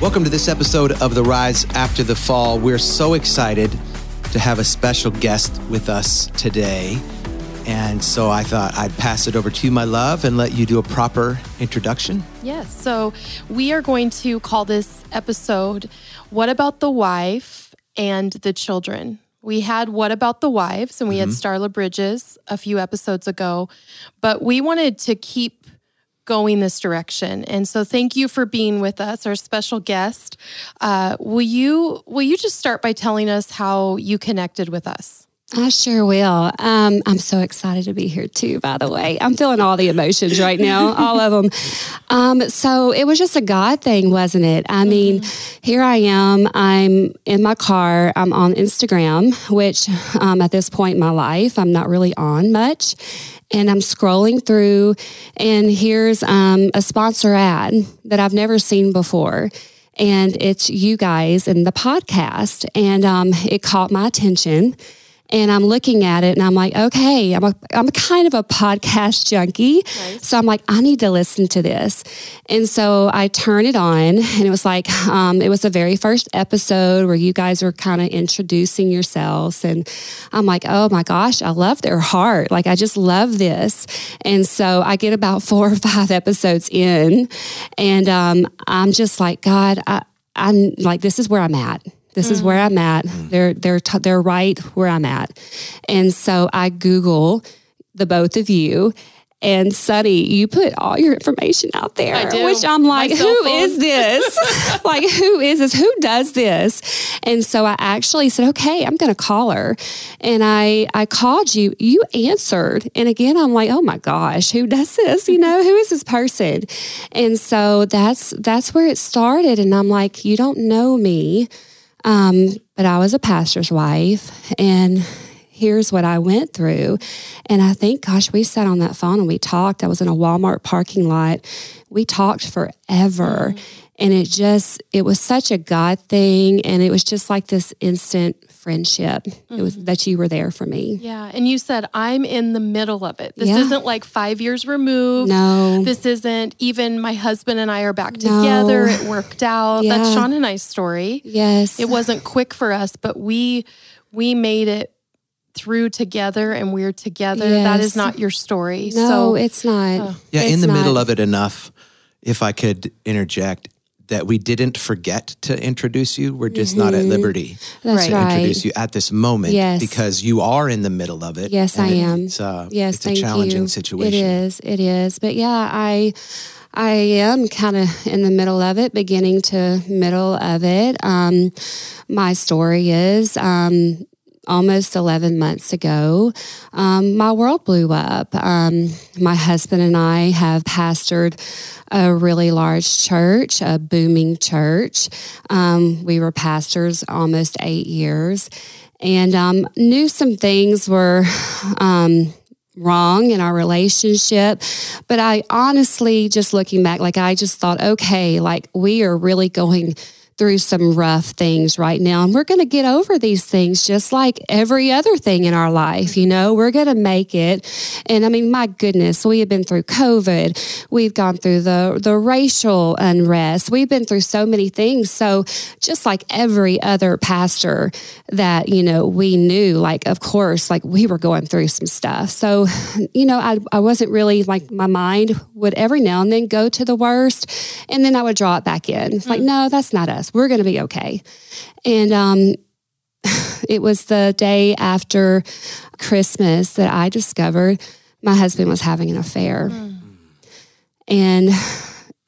Welcome to this episode of The Rise After the Fall. We're so excited to have a special guest with us today. And so I thought I'd pass it over to you, my love, and let you do a proper introduction. Yes. So we are going to call this episode What About the Wife and the Children? We had What About the Wives, and we had mm-hmm. Starla Bridges a few episodes ago, but we wanted to keep going this direction. And so thank you for being with us, our special guest. Uh, will you will you just start by telling us how you connected with us? I sure will. Um, I'm so excited to be here too, by the way. I'm feeling all the emotions right now, all of them. Um, so it was just a God thing, wasn't it? I mean, here I am. I'm in my car. I'm on Instagram, which um, at this point in my life, I'm not really on much. And I'm scrolling through, and here's um, a sponsor ad that I've never seen before and it's you guys and the podcast. And um, it caught my attention. And I'm looking at it and I'm like, okay, I'm a, I'm kind of a podcast junkie. So I'm like, I need to listen to this. And so I turn it on and it was like, um, it was the very first episode where you guys were kind of introducing yourselves. And I'm like, oh my gosh, I love their heart. Like, I just love this. And so I get about four or five episodes in and um, I'm just like, God, I, I'm like, this is where I'm at. This is where mm. I'm at. Mm. They're they're t- they're right where I'm at, and so I Google the both of you. And Sonny, you put all your information out there, I do. which I'm like, My cell who phone. is this? like, who is this? Who does this? And so I actually said, okay, I'm going to call her. And I I called you. You answered, and again, I'm like, oh my gosh, who does this? You know, who is this person? And so that's that's where it started. And I'm like, you don't know me. Um, but I was a pastor's wife, and here's what I went through. And I think, gosh, we sat on that phone and we talked. I was in a Walmart parking lot. We talked forever. Mm-hmm. And it just, it was such a God thing. And it was just like this instant friendship. It was mm-hmm. that you were there for me. Yeah. And you said, I'm in the middle of it. This Yeah. isn't like five years removed. No. This isn't even my husband and I are back No. together. It worked out. That's Yeah. Shawn and I's story. Yes. It wasn't quick for us, but we we made it through together and we're together. That Yes. is not your story. No, so it's not. Yeah, in It's the middle of it enough, if I could interject, that we didn't forget to introduce you. We're just not at liberty Mm-hmm. That's to right. introduce you at this moment Yes. because you are in the middle of it. Yes, and I it- am. It's, uh, Yes, it's a challenging you. situation. It is. It is. But yeah, I I am kind of in the middle of it, beginning to middle of it. Um, my story is um, almost 11 months ago, um, my world blew up. Um, my husband and I have pastored a really large church, a booming church. Um, we were pastors almost eight years and um, knew some things were um, wrong in our relationship. But I honestly, just looking back, like I just thought, okay, like we are really going through some rough things right now. And we're going to get over these things just like every other thing in our life. You know, we're going to make it. And I mean, my goodness, we have been through COVID. We've gone through the, the racial unrest. We've been through so many things. So just like every other pastor that, you know, we knew, like, of course, like we were going through some stuff. So, you know, I, I wasn't really like my mind would every now and then go to the worst. And then I would draw it back in. It's like, mm. no, that's not us. We're going to be okay. And, um, it was the day after Christmas that I discovered my husband was having an affair. And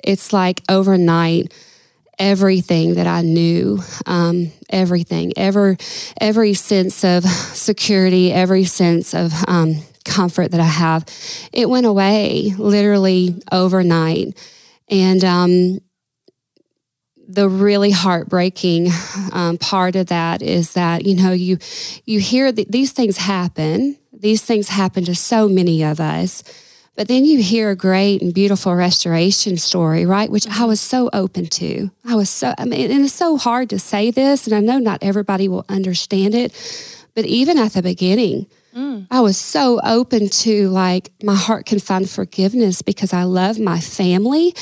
it's like overnight, everything that I knew, um, everything, ever, every sense of security, every sense of um, comfort that I have, it went away literally overnight. And um, the really heartbreaking um, part of that is that you know you you hear that these things happen. These things happen to so many of us. But then you hear a great and beautiful restoration story, right? Which I was so open to. I was so, I mean, and it's so hard to say this, and I know not everybody will understand it. But even at the beginning, I was so open to like my heart can find forgiveness because I love my family.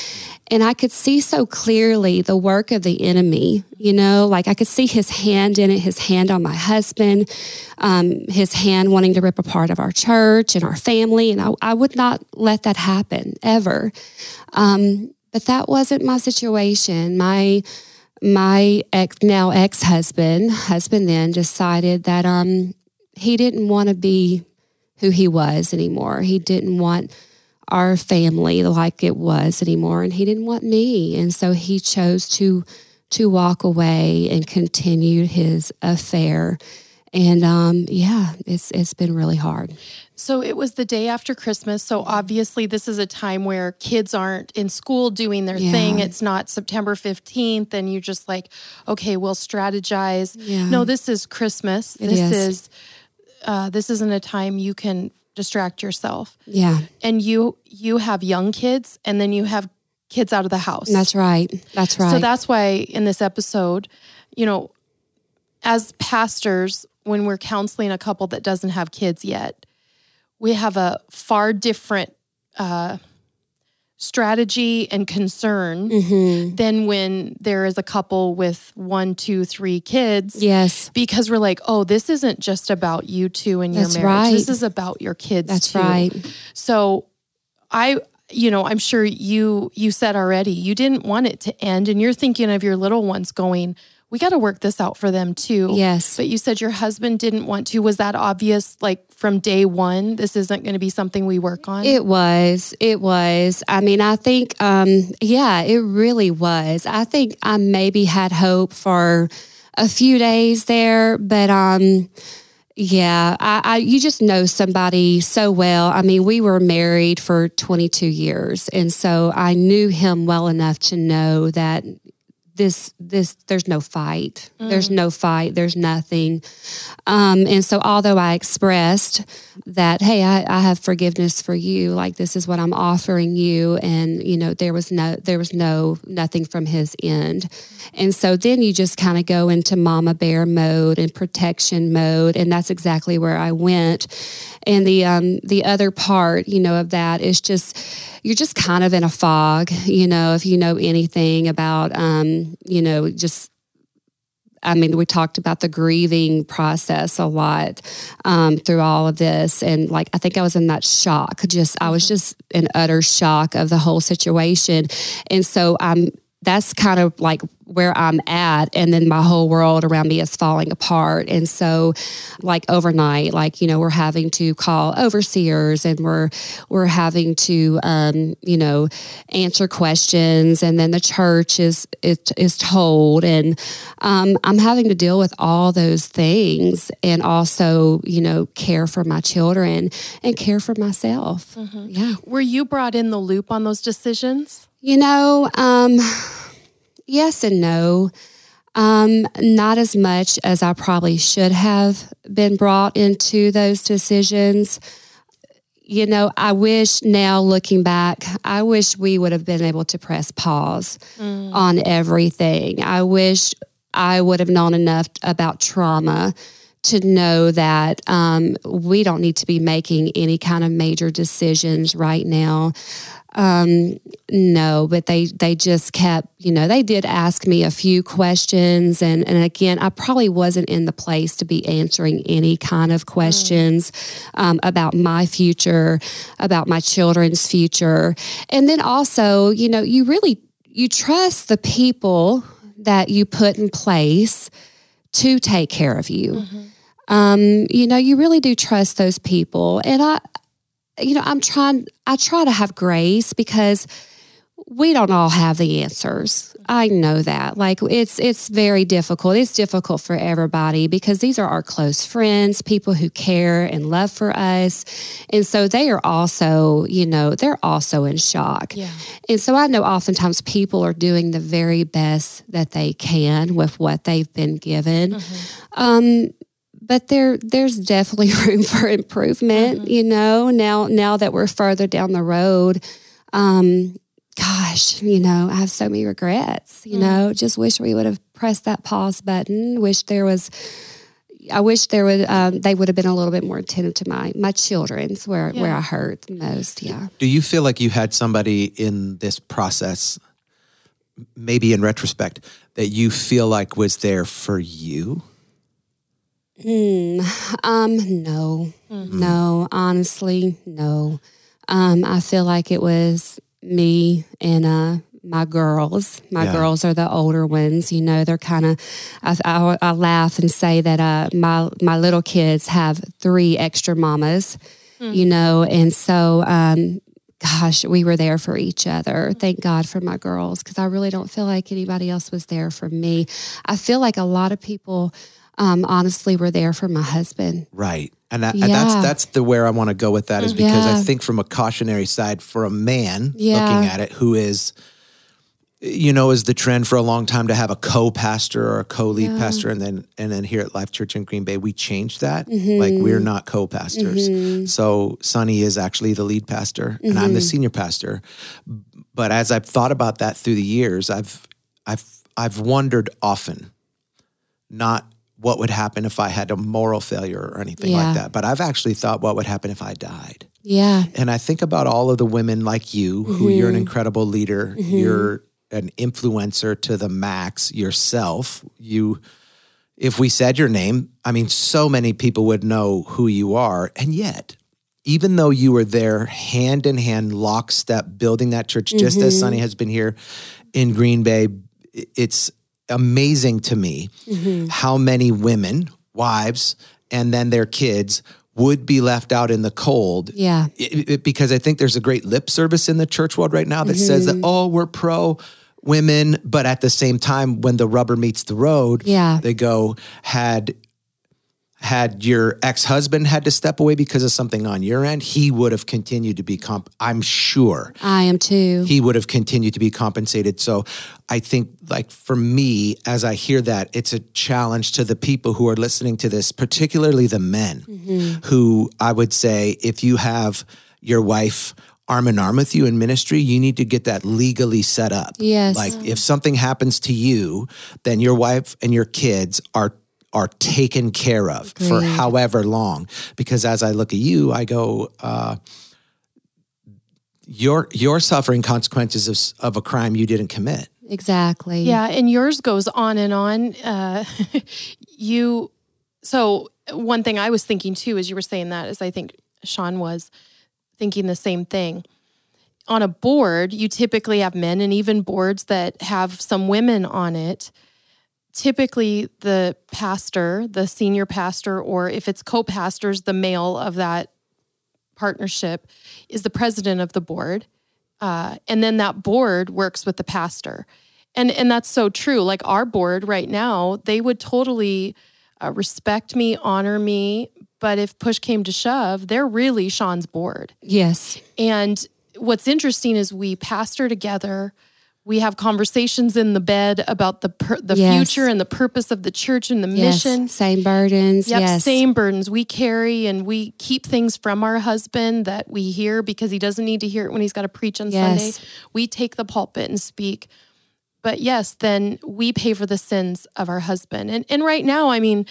And I could see so clearly the work of the enemy, you know, like I could see his hand in it, his hand on my husband, um, his hand wanting to rip apart of our church and our family. And I, I would not let that happen ever. Um, but that wasn't my situation. My, my ex, now ex husband, husband then decided that um, he didn't want to be who he was anymore. He didn't want our family like it was anymore, and he didn't want me. And so he chose to to walk away and continue his affair. And um, yeah, it's it's been really hard. So it was the day after Christmas. So obviously, this is a time where kids aren't in school doing their Yeah. thing. It's not September 15th, and you're just like, okay, we'll strategize. Yeah. No, this is Christmas. It this is. is, uh, this isn't a time you can distract yourself. Yeah, And you you have young kids, and then you have kids out of the house. that's right. That's right. So that's why in this episode, you know, as pastors, when we're counseling a couple that doesn't have kids yet, we have a far different uh, strategy and concern hmm than when there is a couple with one, two, three kids. Yes, Because we're like, oh, this isn't just about you two and your That's marriage. right. This is about your kids. that's too. right. So I you know, I'm sure you you said already you didn't want it to end and you're thinking of your little ones going, we got to work this out for them too. Yes. But you said your husband didn't want to. Was that obvious like from day 1 this isn't going to be something we work on? It was. It was. I mean, I think, um, yeah, it really was. I think I maybe had hope for a few days there, but um, yeah, I, I you just know somebody so well. I mean, we were married for 22 years, and so I knew him well enough to know that this this there's no fight. There's no fight. There's nothing. Um and so although i expressed that hey I, I have forgiveness for you like this is what i'm offering you and you know there was no there was no nothing from his end. And so then you just kind of go into mama bear mode and protection mode and that's exactly where i went and the um the other part you know of that is just you're just kind of in a fog you know if you know anything about um you know just I mean, we talked about the grieving process a lot um, through all of this. And like, I think I was in that shock, just, I was just in utter shock of the whole situation. And so I'm, that's kind of like where I'm at. And then my whole world around me is falling apart. And so, like overnight, like, you know, we're having to call overseers and we're, we're having to, um, you know, answer questions. And then the church is, is, is told. And um, I'm having to deal with all those things and also, you know, care for my children and care for myself. Yeah. Were you brought in the loop on those decisions? You know, um, yes and no. Um, not as much as I probably should have been brought into those decisions. You know, I wish now looking back, I wish we would have been able to press pause on everything. I wish I would have known enough about trauma to know that um, we don't need to be making any kind of major decisions right now. Um, no, but they they just kept, you know, they did ask me a few questions, and and again, I probably wasn't in the place to be answering any kind of questions um, about my future, about my children's future, and then also, you know, you really you trust the people that you put in place to take care of you. Um, you know, you really do trust those people, and I you know, I'm trying, I try to have grace because we don't all have the answers. I know that. Like it's it's very difficult. It's difficult for everybody because these are our close friends, people who care and love for us. And so they are also, you know, they're also in shock. Yeah. And so I know oftentimes people are doing the very best that they can with what they've been given. Um, but there there's definitely room for improvement, you know, now now that we're further down the road. Um, gosh, you know, I have so many regrets, you know, just wish we would have pressed that pause button, wish there was I wish there would um, they would have been a little bit more attentive to my my children's where where I hurt the most. Yeah. Do you feel like you had somebody in this process, maybe in retrospect, that you feel like was there for you? Hmm. Um. No. No. Honestly, no. Um. I feel like it was me and uh my girls. My Yeah. girls are the older ones. You know, they're kind of. I, I I laugh and say that uh my my little kids have three extra mamas. You know, and so um. Gosh, we were there for each other. Thank God for my girls because I really don't feel like anybody else was there for me. I feel like a lot of people um, honestly were there for my husband. Right. And, that, and that's that's the where I want to go with that is because I think from a cautionary side for a man Yeah. looking at it who is you know is the trend for a long time to have a co-pastor or a co-lead pastor and then and then here at Life Church in Green Bay we changed that mm-hmm. like we're not co-pastors. Mm-hmm. So Sonny is actually the lead pastor and I'm the mm-hmm. senior pastor. But as I've thought about that through the years I've I've I've wondered often not what would happen if I had a moral failure or anything Yeah. like that. But I've actually thought what would happen if I died. Yeah. And I think about all of the women like you, who you're Mm-hmm. an incredible leader, you're an influencer to the max yourself. You, if we said your name, I mean, so many people would know who you are. And yet, even though you were there hand in hand, lockstep, building that church, just as Mm-hmm. Sonny has been here in Green Bay, it's amazing to me Mm-hmm. how many women, wives, and then their kids would be left out in the cold Yeah. it- it- because I think there's a great lip service in the church world right now that says Mm-hmm. that, oh, we're pro women, but at the same time, when the rubber meets the road, Yeah. they go, had had your ex-husband had to step away because of something on your end, he would have continued to be comp I'm sure I am too. he would have continued to be compensated. So I think, like, for me, as I hear that, it's a challenge to the people who are listening to this, particularly the men, Mm-hmm. who I would say, if you have your wife arm in arm with you in ministry, you need to get that legally set up. Yes. Like, if something happens to you, then your wife and your kids are are taken care of for however long. Because as I look at you, I go, uh, you're you're suffering consequences of, of a crime you didn't commit. exactly. Yeah, and yours goes on and on. Uh, you, so one thing I was thinking too, as you were saying that, is I think Shawn was thinking the same thing. On a board, you typically have men, and even boards that have some women on it. Typically, the pastor, the senior pastor, or if it's co pastors, the male of that partnership is the president of the board. Uh, and then that board works with the pastor. And and that's so true. Like our board right now they would totally uh, respect me honor me but if push came to shove they're really Shawn's board. Yes. and what's interesting is we pastor together we have conversations in the bed about the per, the Yes. future and the purpose of the church and the Yes. mission Same burdens. Yep, yes. same burdens we carry, and we keep things from our husband that we hear because he doesn't need to hear it when he's got to preach on Yes. Sunday. We take the pulpit and speak. But yes, then we pay for the sins of our husband. And and right now, I mean,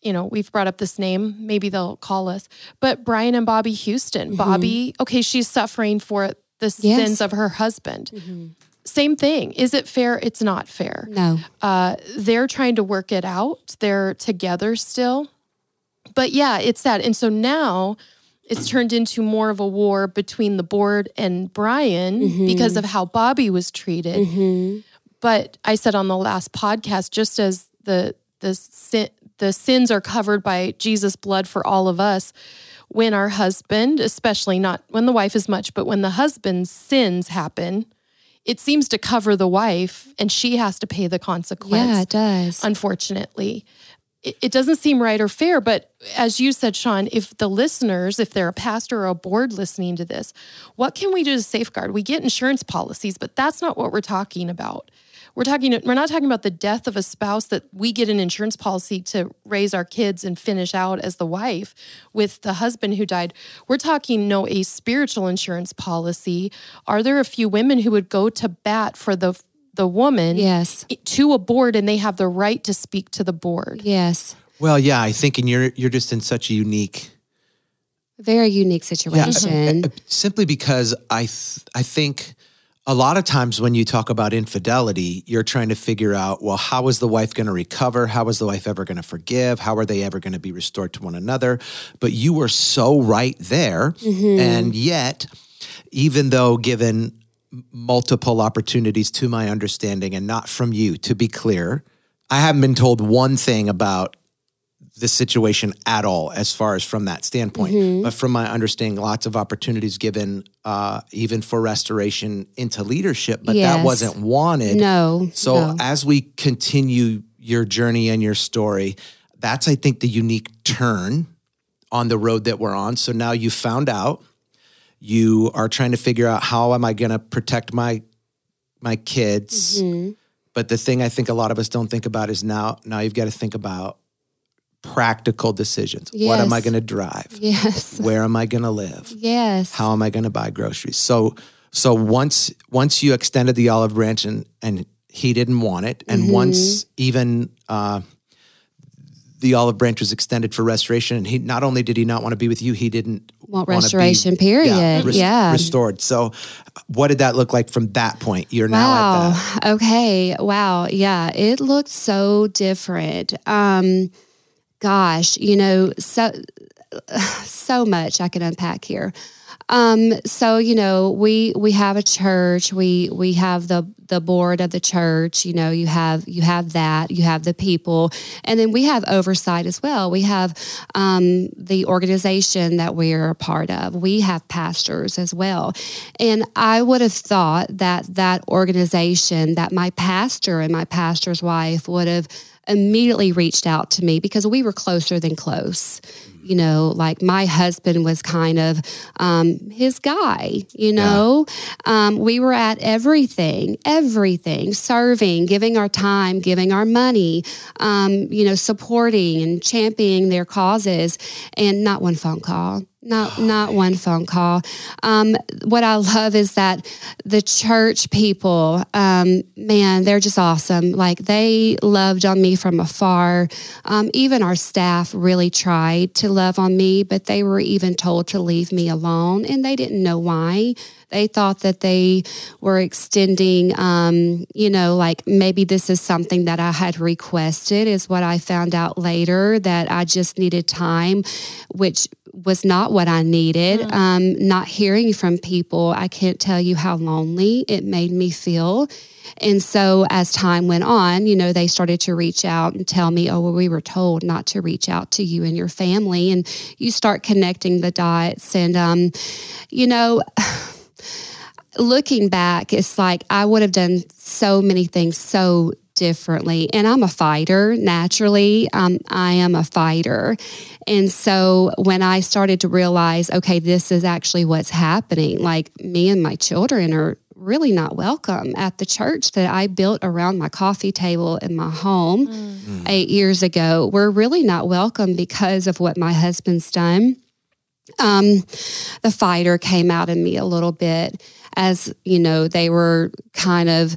you know, we've brought up this name. Maybe they'll call us. But Brian and Bobbie Houston. Bobbie, okay, she's suffering for the Mm-hmm. Yes. Mm-hmm. sins of her husband. Same thing. Is it fair? It's not fair No. uh, they're trying to work it out. They're together still. But yeah, it's that. And so now it's turned into more of a war between the board and Brian because of how Bobbie was treated. Mm-hmm. But I said on the last podcast, just as the the sin, the sins are covered by Jesus' blood for all of us, when our husband, especially not when the wife is much, but when the husband's sins happen, it seems to cover the wife and she has to pay the consequence Yeah, it does. unfortunately. It, it doesn't seem right or fair, but as you said, Shawn, if the listeners, if they're a pastor or a board listening to this, what can we do to safeguard? We get insurance policies, but that's not what we're talking about. We're talking we're not talking about the death of a spouse that we get an insurance policy to raise our kids and finish out as the wife with the husband who died. We're talking no a spiritual insurance policy. Are there a few women who would go to bat for the the woman yes. to a board and they have the right to speak to the board. Yes. Well, yeah, I think, and you're you're just in such a unique Very unique situation. Uh, simply because I th- I think a lot of times when you talk about infidelity, you're trying to figure out, well, how is the wife going to recover? How is the wife ever going to forgive? How are they ever going to be restored to one another? But you were so right there, mm-hmm. and yet, even though given multiple opportunities to my understanding and not from you to be clear i haven't been told one thing about the situation at all as far as from that standpoint but from my understanding lots of opportunities given uh, even for restoration into leadership but that wasn't wanted no. so no. as we continue your journey and your story, that's I think the unique turn on the road that we're on. So now you found out, you are trying to figure out how am I going to protect my my kids. Mhm. But the thing I think a lot of us don't think about is now now you've got to think about practical decisions. What am I going to drive? Yes. Where am I going to live? Yes. how am I going to buy groceries? So so once once you extended the olive branch and and he didn't want it, and Mm-hmm. once even uh, the olive branch was extended for restoration, and he not only did he not want to be with you, he didn't Want wanna be- restoration, period. res- Yeah. restored. So what did that look like from that point? You're now at Wow. that. Okay. Wow. Yeah. It looked so different. Um, gosh, you know, so so much I can unpack here. Um, so you know, we we have a church. We we have the the board of the church. You know, you have you have that. You have the people, and then we have oversight as well. We have um, the organization that we're a part of. We have pastors as well, and I would have thought that that organization, that my pastor and my pastor's wife would have immediately reached out to me because we were closer than close. You know, like my husband was kind of um, his guy, you know. Um, we were at everything, everything, serving, giving our time, giving our money, um, you know, supporting and championing their causes, and not one phone call. Not not one phone call. Um, what I love is that the church people, um, man, they're just awesome. Like they loved on me from afar. Um, even our staff really tried to love on me, but they were even told to leave me alone, and they didn't know why. They thought that they were extending, um, you know, like maybe this is something that I had requested, is what I found out later that I just needed time, which was not what I needed. Um, not hearing from people, I can't tell you how lonely it made me feel. And so as time went on, you know, they started to reach out and tell me, oh, well, we were told not to reach out to you and your family. And you start connecting the dots. And, um, you know, looking back, it's like I would have done so many things so differently. And I'm a fighter naturally. Um, I am a fighter. And so when I started to realize, okay, this is actually what's happening, like me and my children are really not welcome at the church that I built around my coffee table in my home eight years ago. We're really not welcome because of what my husband's done um, the fighter came out in me a little bit as you know they were kind of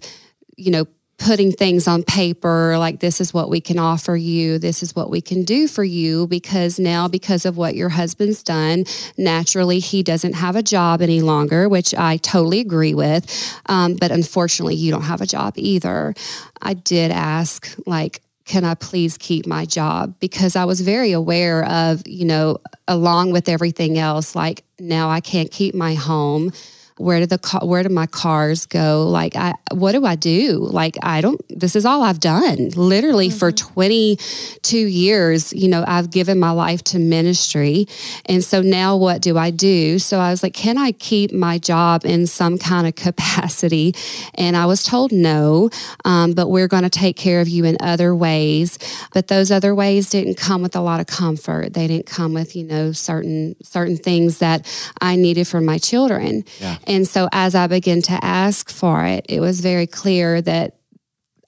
you know putting things on paper like this is what we can offer you this is what we can do for you because now because of what your husband's done naturally he doesn't have a job any longer which i totally agree with um, but unfortunately you don't have a job either i did ask like can I please keep my job? Because I was very aware of, you know, along with everything else, like now I can't keep my home. Where do the where do my cars go? Like I what do I do? Like I don't this is all I've done. Literally for 22 years, you know, I've given my life to ministry. And so now what do I do? So I was like, can I keep my job in some kind of capacity? And I was told no, um, but we're going to take care of you in other ways. But those other ways didn't come with a lot of comfort. They didn't come with, you know, certain certain things that I needed for my children. Yeah. And so as I began to ask for it, it was very clear that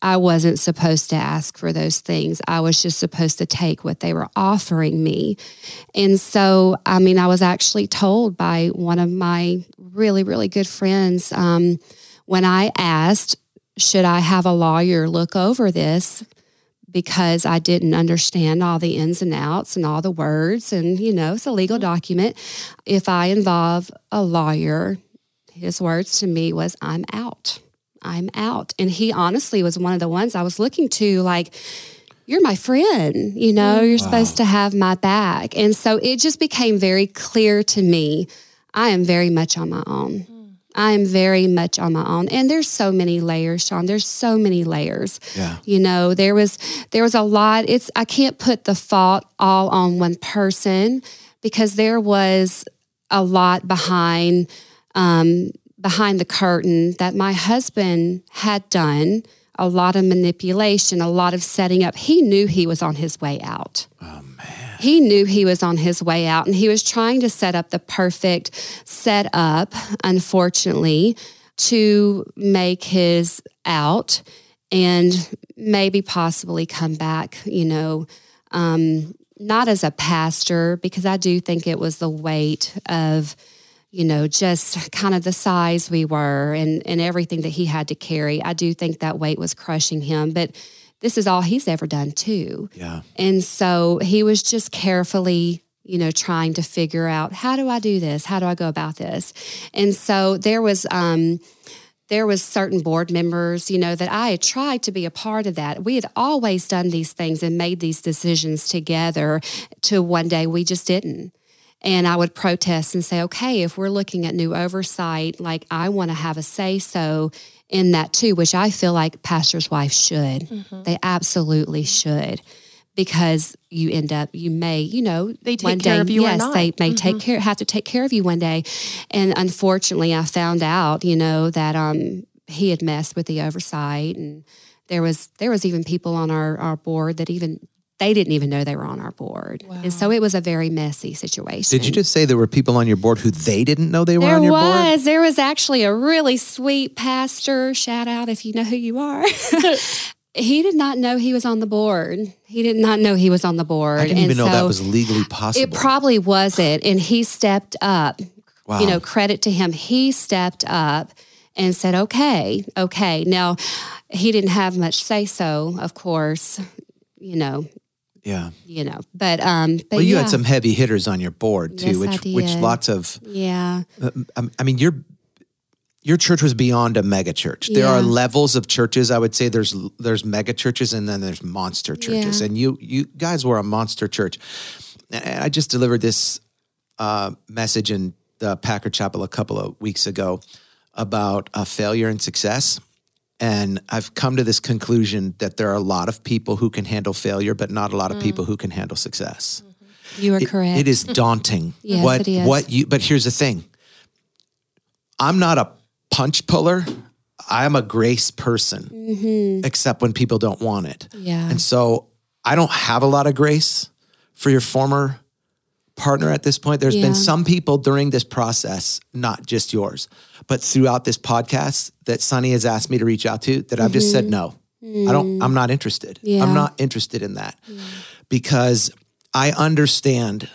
I wasn't supposed to ask for those things. I was just supposed to take what they were offering me. And so, I mean, I was actually told by one of my really, really good friends um, when I asked, should I have a lawyer look over this? because I didn't understand all the ins and outs and all the words. And, you know, it's a legal document. If I involve a lawyer, his words to me was, I'm out. I'm out. And he honestly was one of the ones I was looking to, like, you're my friend, you know, you're wow. supposed to have my back. And so it just became very clear to me I am very much on my own. Hmm. I am very much on my own. And there's so many layers, Shawn. There's so many layers. Yeah. You know, there was there was a lot. It's I can't put the fault all on one person because there was a lot behind um, behind the curtain that my husband had done a lot of manipulation, a lot of setting up. He knew he was on his way out. Oh, man. He knew he was on his way out and he was trying to set up the perfect setup, unfortunately, to make his out and maybe possibly come back, you know, um, not as a pastor, because I do think it was the weight of you know, just kind of the size we were and, and everything that he had to carry. I do think that weight was crushing him, but this is all he's ever done too. Yeah. And so he was just carefully, you know, trying to figure out how do I do this? How do I go about this? And so there was, um, there was certain board members you know that i had tried to be a part of that we had always done these things and made these decisions together to one day we just didn't and I would protest and say, okay, if we're looking at new oversight, like I want to have a say so in that too, which I feel like pastor's wife should. Mm-hmm. They absolutely should. Because you end up, you may, you know, they take care day, of you yes, they may mm-hmm. take care, have to take care of you one day. And unfortunately, I found out, you know, that um, he had messed with the oversight, and there was there was even people on our our board that even they didn't even know they were on our board. Wow. And so it was a very messy situation. Did you just say there were people on your board who they didn't know they were there on your was. board? There was. There was actually a really sweet pastor, shout out if you know who you are. he did not know he was on the board. He did not know he was on the board. I didn't and even so know that was legally possible. It probably wasn't. And he stepped up. Wow. You know, credit to him. He stepped up and said, okay, okay. Now, he didn't have much say so, of course, you know, yeah. You know, but um, but well, you yeah. had some heavy hitters on your board too, yes, which which lots of yeah. Uh, I mean, your your church was beyond a mega church. There are levels of churches. I would say there's there's mega churches and then there's monster churches, yeah. and you you guys were a monster church. And I just delivered this uh, message in the Packer Chapel a couple of weeks ago about uh, failure and success. And I've come to this conclusion that there are a lot of people who can handle failure, but not a lot of mm. people who can handle success. Mm-hmm. You are it, correct. It is daunting. yes, what, it is. What you, but here's the thing I'm not a punch puller. I'm a grace person, mm-hmm. except when people don't want it. Yeah. And so I don't have a lot of grace for your former partner at this point. There's yeah. been some people during this process, not just yours, but throughout this podcast that Sonny has asked me to reach out to that I've just said no. Mm. I don't I'm not interested. Yeah. I'm not interested in that. Yeah. Because I understand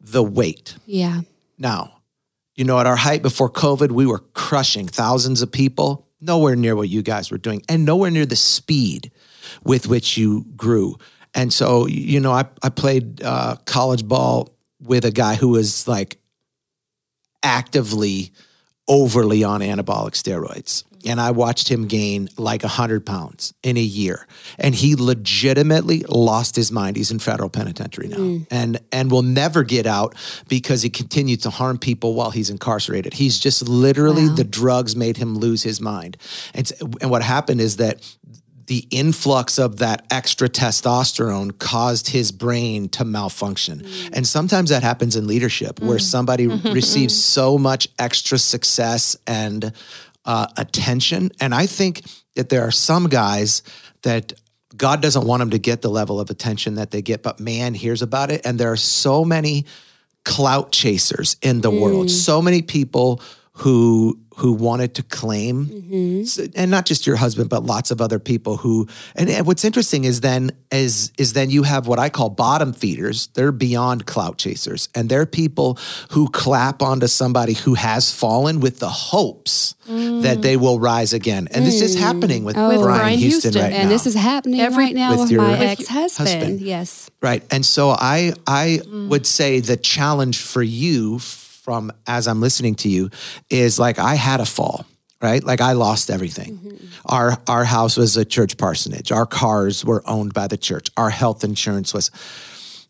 the weight. Yeah. Now, you know, at our height before COVID, we were crushing thousands of people, nowhere near what you guys were doing, and nowhere near the speed with which you grew. And so, you know, I, I played uh, college ball with a guy who was like actively overly on anabolic steroids. And I watched him gain like 100 pounds in a year. And he legitimately lost his mind. He's in federal penitentiary now mm. and, and will never get out because he continued to harm people while he's incarcerated. He's just literally, wow. the drugs made him lose his mind. And, and what happened is that the influx of that extra testosterone caused his brain to malfunction. Mm. And sometimes that happens in leadership mm. where somebody receives so much extra success and uh, attention. And I think that there are some guys that God doesn't want them to get the level of attention that they get, but man hears about it. And there are so many clout chasers in the mm. world, so many people who who wanted to claim, Mm-hmm. and not just your husband, but lots of other people who. And, and what's interesting is then is is then you have what I call bottom feeders. They're beyond clout chasers, and they're people who clap onto somebody who has fallen with the hopes that mm. they will rise again. And this is mm. happening with, oh, With Brian, Brian Houston, Houston. right and now. this is happening Every- right now With with, your- my ex husband. husband. Yes. Right. And so I I mm. would say the challenge for you from as I'm listening to you is like I had a fall, right? Like I lost everything. Mm-hmm. Our our house was a church parsonage. Our cars were owned by the church. Our health insurance was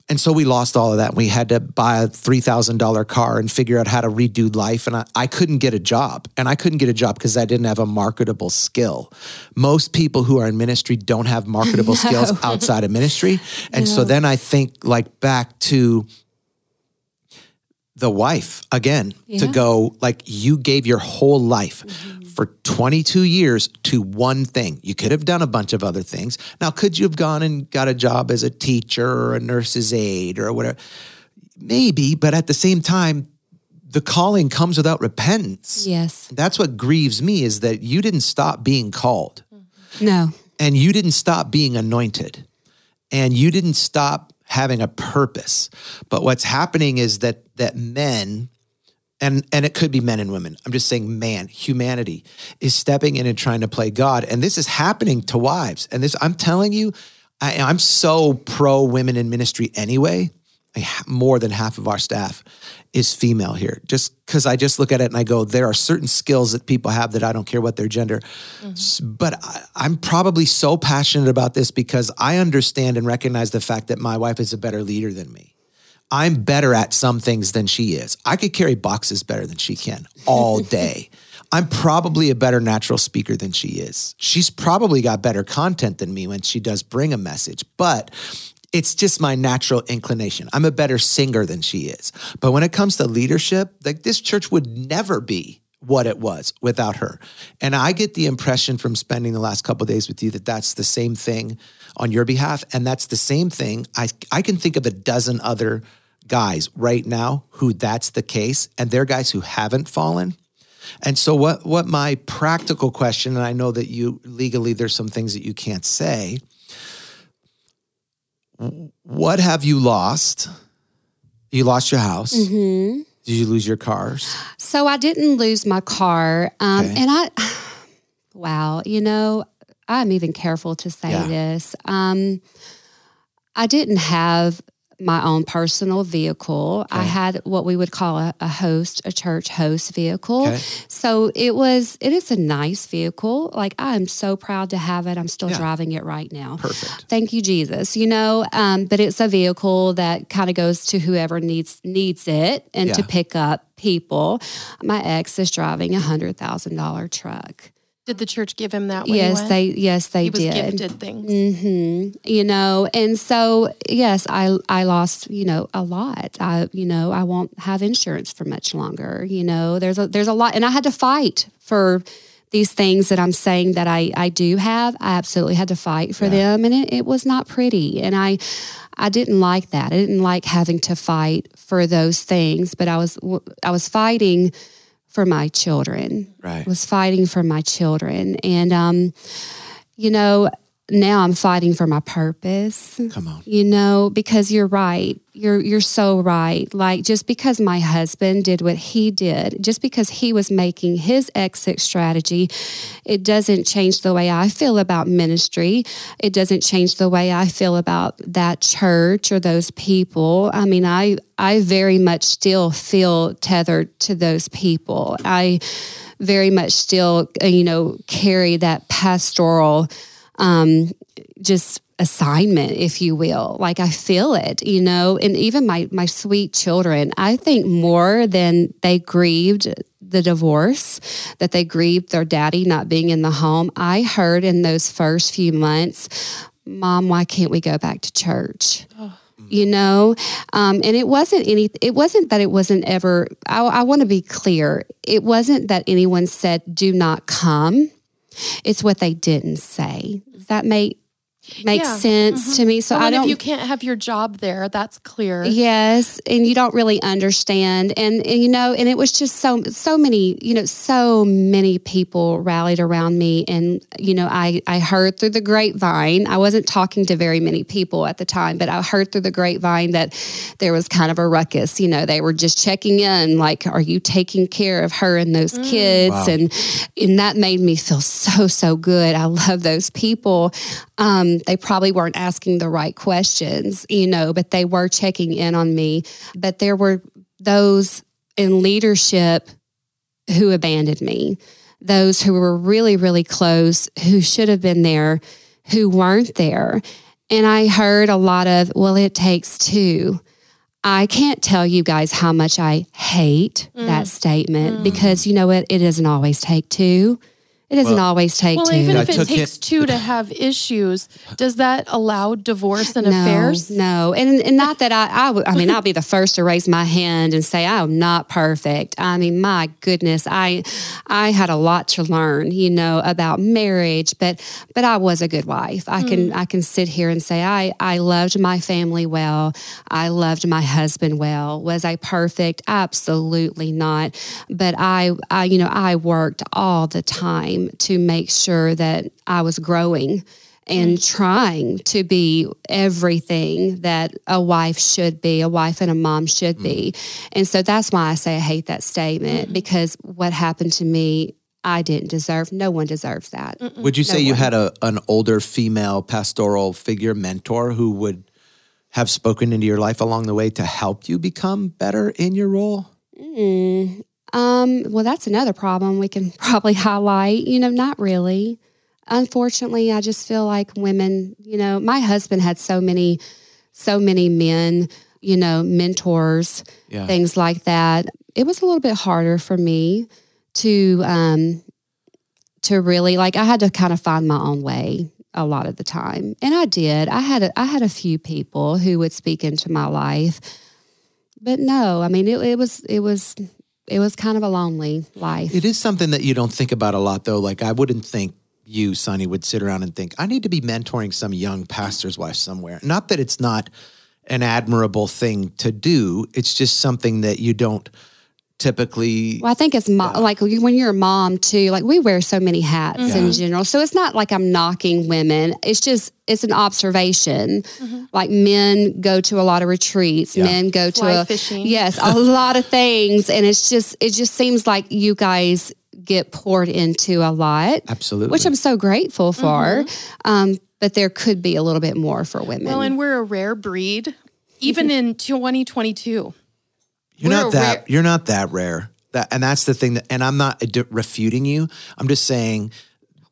and so we lost all of that. We had to buy a $3,000 car and figure out how to redo life. And I, I couldn't get a job. And I couldn't get a job because I didn't have a marketable skill. Most people who are in ministry don't have marketable skills outside of ministry. And so then I think like back to the wife again to Yeah. Mm-hmm. go like you gave your whole life for 22 years to one thing. You could have done a bunch of other things. Now, could you have gone and got a job as a teacher or a nurse's aide or whatever? Maybe, but at the same time, the calling comes without repentance. Yes. That's what grieves me is that you didn't stop being called No. and you didn't stop being anointed and you didn't stop having a purpose but what's happening is that that men and and it could be men and women i'm just saying man humanity is stepping in and trying to play god. And this is happening to wives. And this i'm telling you I, i'm so pro women in ministry anyway. I more than half of our staff is female here. Just because i just look at it and i go there are certain skills that people have that i don't care what their gender mm-hmm. S- but I, i'm probably so passionate about this because i understand and recognize the fact that my wife is a better leader than me I'm better at some things than she is. I could carry boxes better than she can all day. I'm probably a better natural speaker than she is. She's probably got better content than me when she does bring a message, but it's just my natural inclination. I'm a better singer than she is. But when it comes to leadership, like this church would never be what it was without her. And I get the impression from spending the last couple of days with you that that's the same thing on your behalf and that's the same thing. I I can think of a dozen other guys right now who that's the case and they're guys who haven't fallen. And so what what my practical question and I know that you legally there's some things that you can't say. What have you lost? You lost your house. Mm-hmm. Did you lose your cars? So I didn't lose my car. Um, Okay. And I, wow, you know, I'm even careful to say Yeah. this. Um, I didn't have my own personal vehicle. I had what we would call a, a host, a church host vehicle. Okay. So it was, it is a nice vehicle. Like I'm so proud to have it. I'm still Yeah. driving it right now. Perfect. Thank you, Jesus. You know, um, but it's a vehicle that kind of goes to whoever needs needs it and to pick up people. My ex is driving a hundred thousand dollar truck. Did the church give him that? When he yes, they yes they he was did. gifted things. hmm You know, and so yes, I I lost you know a lot. I you know I won't have insurance for much longer. You know, there's a there's a lot, and I had to fight for these things that I'm saying that I I do have. I absolutely had to fight for them, and it, it was not pretty, and I. I didn't like that. I didn't like having to fight for those things, but I was I was fighting for my children Right. was fighting for my children. And, um, you know, now I'm fighting for my purpose. Come on. You know, because you're right. You're you're so right. Like just because my husband did what he did, just because he was making his exit strategy, it doesn't change the way I feel about ministry. It doesn't change the way I feel about that church or those people. I mean, I I very much still feel tethered to those people. I very much still, you know, carry that pastoral um, just assignment, if you will. Like I feel it, you know, and even my my sweet children, I think more than they grieved the divorce, that they grieved their daddy not being in the home. I heard in those first few months, Mom, why can't we go back to church? you know um, and it wasn't any it wasn't that it wasn't ever i, I want to be clear it wasn't that anyone said do not come it's what they didn't say. Does that make makes Yeah. sense to me. So Well, I don't if you can't have your job there, that's clear. Yes, and you don't really understand, and, and you know, and it was just so so many, you know, so many people rallied around me, and you know, I I heard through the grapevine. I wasn't talking to very many people at the time, but I heard through the grapevine that there was kind of a ruckus. You know, they were just checking in, like, are you taking care of her and those kids? Wow. And and that made me feel so so good. I love those people. Um, they probably weren't asking the right questions, you know, but they were checking in on me. But there were those in leadership who abandoned me, those who were really, really close, who should have been there, who weren't there. And I heard a lot of, well, it takes two. I can't tell you guys how much I hate that mm. statement mm. because you know what? It doesn't always take two. It doesn't Well- always take Well, two. even if it takes it- two to have issues, does that allow divorce and no, affairs? No, and and not that I, I, would- I mean, I'll be the first to raise my hand and say I'm not perfect. I mean, my goodness, I, I had a lot to learn, you know, about marriage, but but I was a good wife. I can hmm. I can sit here and say I I loved my family well. I loved my husband well. Was I perfect? Absolutely not. But I, I you know, I worked all the time to make sure that I was growing and mm-hmm. trying to be everything that a wife should be, a wife and a mom should be. Mm-hmm. And so that's why I say I hate that statement mm-hmm. because what happened to me, I didn't deserve. No one deserves that. Would you say No you one. had a an older female pastoral figure mentor who would have spoken into your life along the way to help you become better in your role? Mm, um, well, that's another problem we can probably highlight. You know, not really. Unfortunately, I just feel like women, you know, my husband had so many, so many men, you know, mentors, Yeah. things like that. It was a little bit harder for me to, um, to really like, I had to kind of find my own way a lot of the time. And I did. I had a, I had a few people who would speak into my life. But no, I mean it, it was it was it was kind of a lonely life. It is something that you don't think about a lot, though. Like, I wouldn't think you, Sonny, would sit around and think, I need to be mentoring some young pastor's wife somewhere. Not that it's not an admirable thing to do, it's just something that you don't typically. Well, I think it's mo- uh, like when you're a mom too. Like we wear so many hats in mm-hmm. general, so it's not like I'm knocking women. It's just it's an observation. Mm-hmm. Like men go to a lot of retreats, Yeah. men go Fly to a, fishing. yes, a lot of things, and it's just it just seems like you guys get poured into a lot, Absolutely. which I'm so grateful for. Mm-hmm. Um, but there could be a little bit more for women. Well, and we're a rare breed, even in 2022. You're We're not that. rare- You're not that rare. That and that's the thing that. And I'm not refuting you. I'm just saying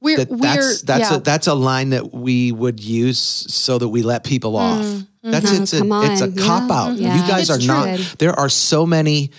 We're that we're that's that's yeah. a that's a line that we would use so that we let people off. That's it's a Mm, it's a cop out. Yeah. You guys It's are not. There are so many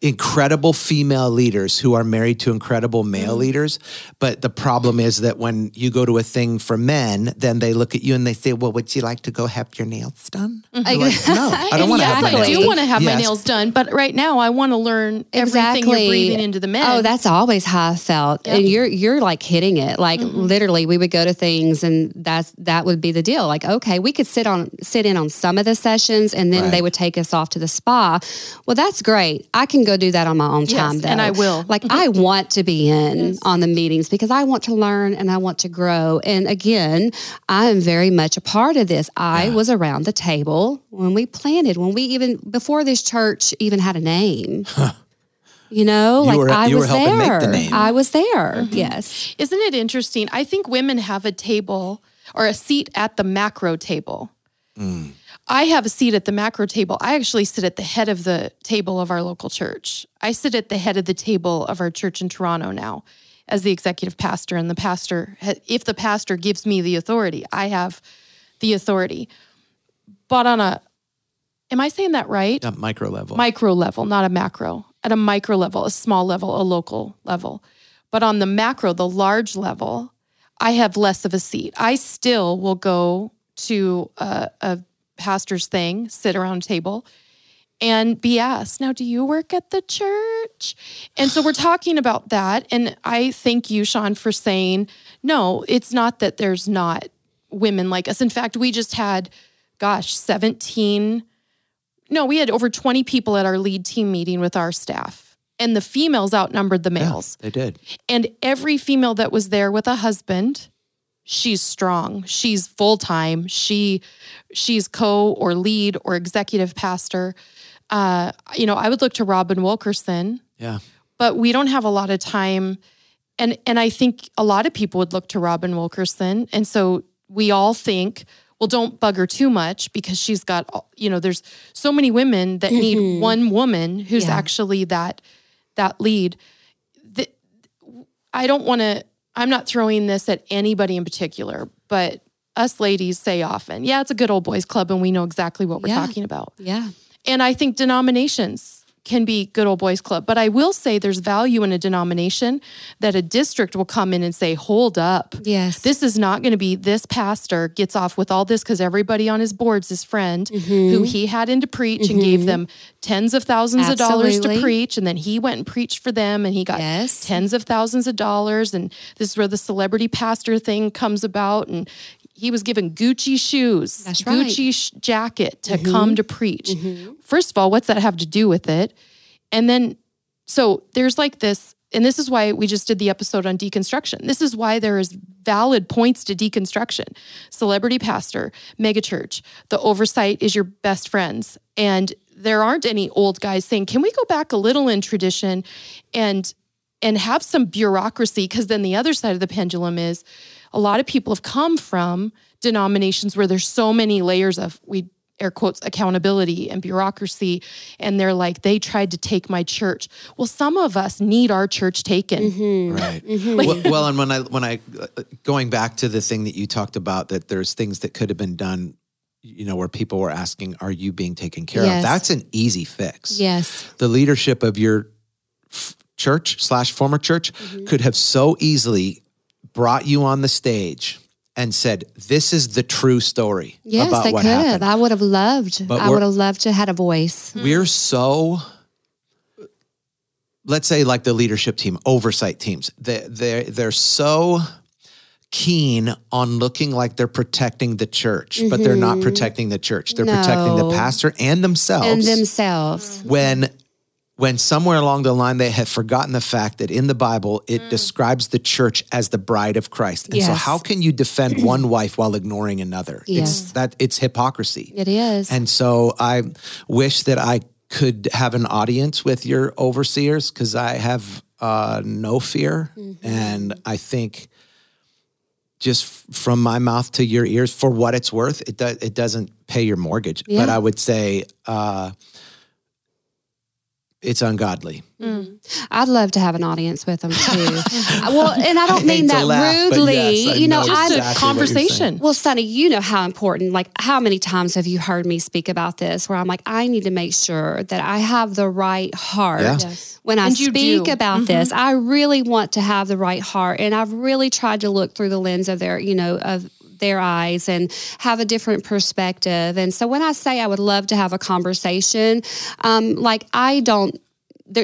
incredible female leaders who are married to incredible mm-hmm. male leaders. But the problem is that when you go to a thing for men, then they look at you and they say, "Well, would you like to go have your nails done?" Mm-hmm. You're like, no, I don't want to have my I nails. Exactly. do done." want to have my nails done, but right now I want to learn everything you're breathing into the men. Oh, that's always how I felt. Yep. And you're you're like hitting it. Like mm-hmm. literally we would go to things and that's that would be the deal. Like, okay, we could sit on sit in on some of the sessions and then Right. they would take us off to the spa. Well, that's great. I can go do that on my own Yes, time though. and I will. Like mm-hmm. I want to be in on the meetings because I want to learn and I want to grow. And again, I am very much a part of this. I was around the table when we planted, when we even before this church even had a name. You know, You like were- I you were was helping make there. the name. I was there. Mm-hmm. Yes. Isn't it interesting? I think women have a table or a seat at the macro table. Mm. I have a seat at the macro table. I actually sit at the head of the table of our local church. I sit at the head of the table of our church in Toronto now as the executive pastor. And the pastor, if the pastor gives me the authority, I have the authority. But on a, am I saying that right? At micro level. micro level, not a macro, at a micro level, a small level, a local level. But on the macro, the large level, I have less of a seat. I still will go to a, a pastor's thing, sit around a table, and be asked, Now, do you work at the church? And so we're talking about that. And I thank you, Shawn, for saying, No, it's not that there's not women like us. In fact, we just had, gosh, 17. No, we had over 20 people at our lead team meeting with our staff, and the females outnumbered the males. They did. And every female that was there with a husband, she's strong. She's full time. She she's co or lead or executive pastor. Uh, you know, I would look to Robyn Wilkerson, Yeah. but we don't have a lot of time. And and I think a lot of people would look to Robyn Wilkerson, and so we all think, well, don't bug her too much because she's got, you know, there's so many women that need one woman who's Yeah. actually that that lead. The, I don't want to. I'm not throwing this at anybody in particular, but us ladies say often, yeah, it's a good old boys club, and we know exactly what we're Yeah. talking about. Yeah. And I think denominations can be good old boys club. But I will say there's value in a denomination that a district will come in and say, hold up. Yes. This is not going to be this pastor gets off with all this because everybody on his board's his friend Mm-hmm. who he had in to preach and gave them tens of thousands of dollars to preach. And then he went and preached for them and he got Yes. tens of thousands of dollars. And this is where the celebrity pastor thing comes about. And he was given Gucci shoes, That's right. Mm-hmm. Gucci sh- jacket to come to preach. First of all, what's that have to do with it? And then, so there's like this, and this is why we just did the episode on deconstruction. This is why there is valid points to deconstruction. Celebrity pastor, megachurch, the oversight is your best friends. And there aren't any old guys saying, can we go back a little in tradition and and have some bureaucracy because then the other side of the pendulum is a lot of people have come from denominations where there's so many layers of we air quotes accountability and bureaucracy and they're like they tried to take my church well some of us need our church taken Right. Well, well, and when I when I uh, going back to the thing that you talked about that there's things that could have been done, you know, where people were asking, "Are you being taken care of?" That's an easy fix. Yes. The leadership of your f- church slash former church Mm-hmm. could have so easily brought you on the stage and said, "This is the true story Yes, about they what could happened." have. I would have loved. But I would have loved to had a voice. We're so, let's say, like the leadership team, oversight teams. They they they're so keen on looking like they're protecting the church, but they're not protecting the church. They're protecting the Mm-hmm. Pastor and themselves. And themselves. when when somewhere along the line they have forgotten the fact that in the Bible it describes the church as the bride of Christ. And so how can you defend one wife while ignoring another? It's that it's hypocrisy. It is. And so I wish that I could have an audience with your overseers because I have uh, no fear. Mm-hmm. And I think just from my mouth to your ears, for what it's worth, it, do, it doesn't pay your mortgage. But I would say uh, it's ungodly. Mm. I'd love to have an audience with them too. well, and I don't I mean that laugh, rudely. yes, you know, know I exactly a conversation Well, Sonny, you know how important, like, how many times have you heard me speak about this where I'm like, I need to make sure that I have the right heart Yeah. Yes. when I And you speak do. about mm-hmm. this. I really want to have the right heart. And I've really tried to look through the lens of their, you know, of their eyes and have a different perspective. And so when I say I would love to have a conversation, um, like, I don't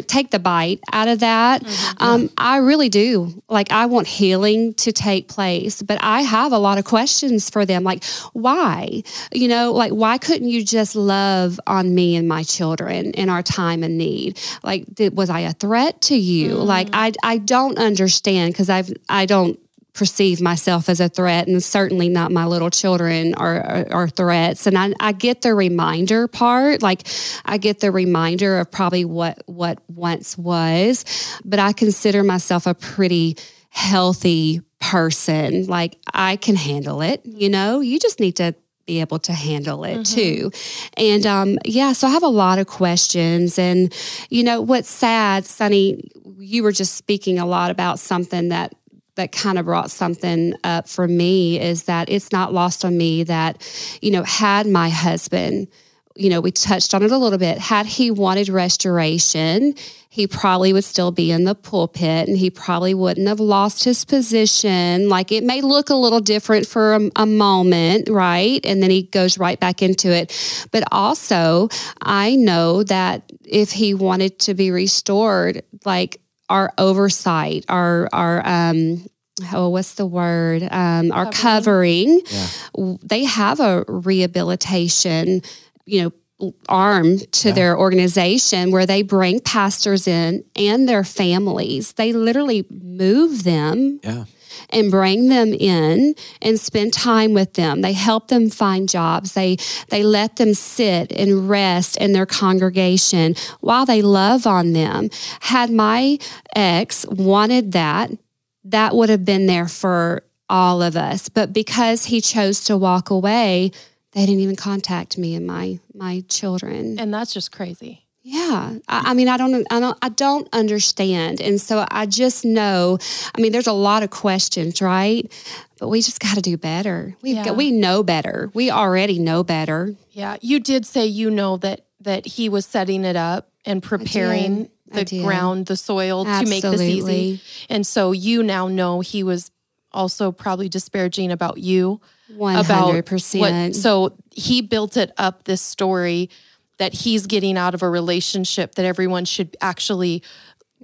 take the bite out of that. Um, I really do. Like, I want healing to take place, but I have a lot of questions for them. Like, why? You know, like, why couldn't you just love on me and my children in our time of need? Like, did, was I a threat to you? Like, I, I don't understand because I've, I don't perceive myself as a threat and certainly not my little children are, are, are threats and I, I get the reminder part like i get the reminder of probably what what once was but i consider myself a pretty healthy person like i can handle it you know you just need to be able to handle it too. And um, yeah, so I have a lot of questions. And, you know, what's sad, Sonny, you were just speaking a lot about something that that kind of brought something up for me is that it's not lost on me that, you know, had my husband, you know, we touched on it a little bit, had he wanted restoration, he probably would still be in the pulpit and he probably wouldn't have lost his position. Like it may look a little different for a, a moment, right? And then he goes right back into it. But also, I know that if he wanted to be restored, like our oversight, our our um oh, what's the word? Um, our covering. Yeah. They have a rehabilitation, you know, arm to their organization where they bring pastors in and their families. They literally move them Yeah. And bring them in and spend time with them. They help them find jobs. They they let them sit and rest in their congregation while they love on them. Had my ex wanted that, that would have been there for all of us. But because he chose to walk away, they didn't even contact me and my my children. And that's just crazy. Yeah, I, I mean, I don't, I don't, I don't understand, and so I just know. I mean, there's a lot of questions, right? But we just got to do better. We Yeah. we know better. We already know better. Yeah, you did say you know that that he was setting it up and preparing the ground, the soil to make this easy. And so you now know he was also probably disparaging about you. One about hundred what- percent. So he built it up this story that he's getting out of a relationship that everyone should actually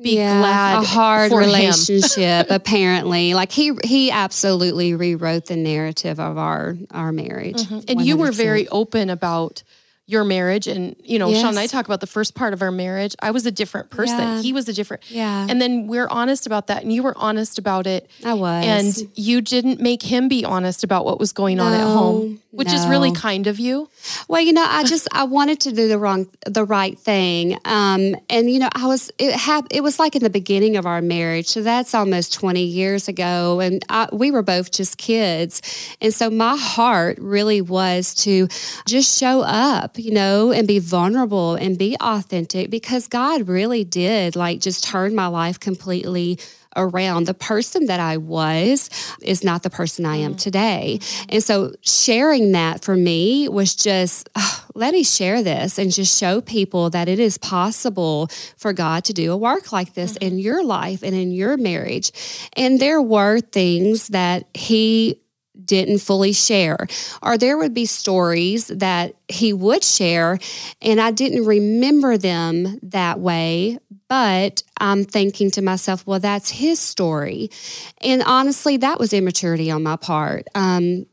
be glad a hard relationship. apparently, like he he absolutely rewrote the narrative of our our marriage. Mm-hmm. And you were very open about your marriage. And, you know, Shawn and I talk about the first part of our marriage. I was a different person. Yeah. He was a different. Yeah. And then we're honest about that. And you were honest about it. I was. And you didn't make him be honest about what was going on at home, which is really kind of you. Well, you know, I just I wanted to do the wrong, the right thing, um, and you know, I was it had it was like in the beginning of our marriage, so that's almost twenty years ago, and I, we were both just kids, and so my heart really was to just show up, you know, and be vulnerable and be authentic because God really did like just turn my life completely around. The person that I was is not the person I am today. And so sharing that for me was just, "Ah, let me share this and just show people that it is possible for God to do a work like this in your life and in your marriage. And there were things that He didn't fully share, or there would be stories that he would share, and I didn't remember them that way. But I'm thinking to myself, well, that's his story. And honestly, that was immaturity on my part. Um,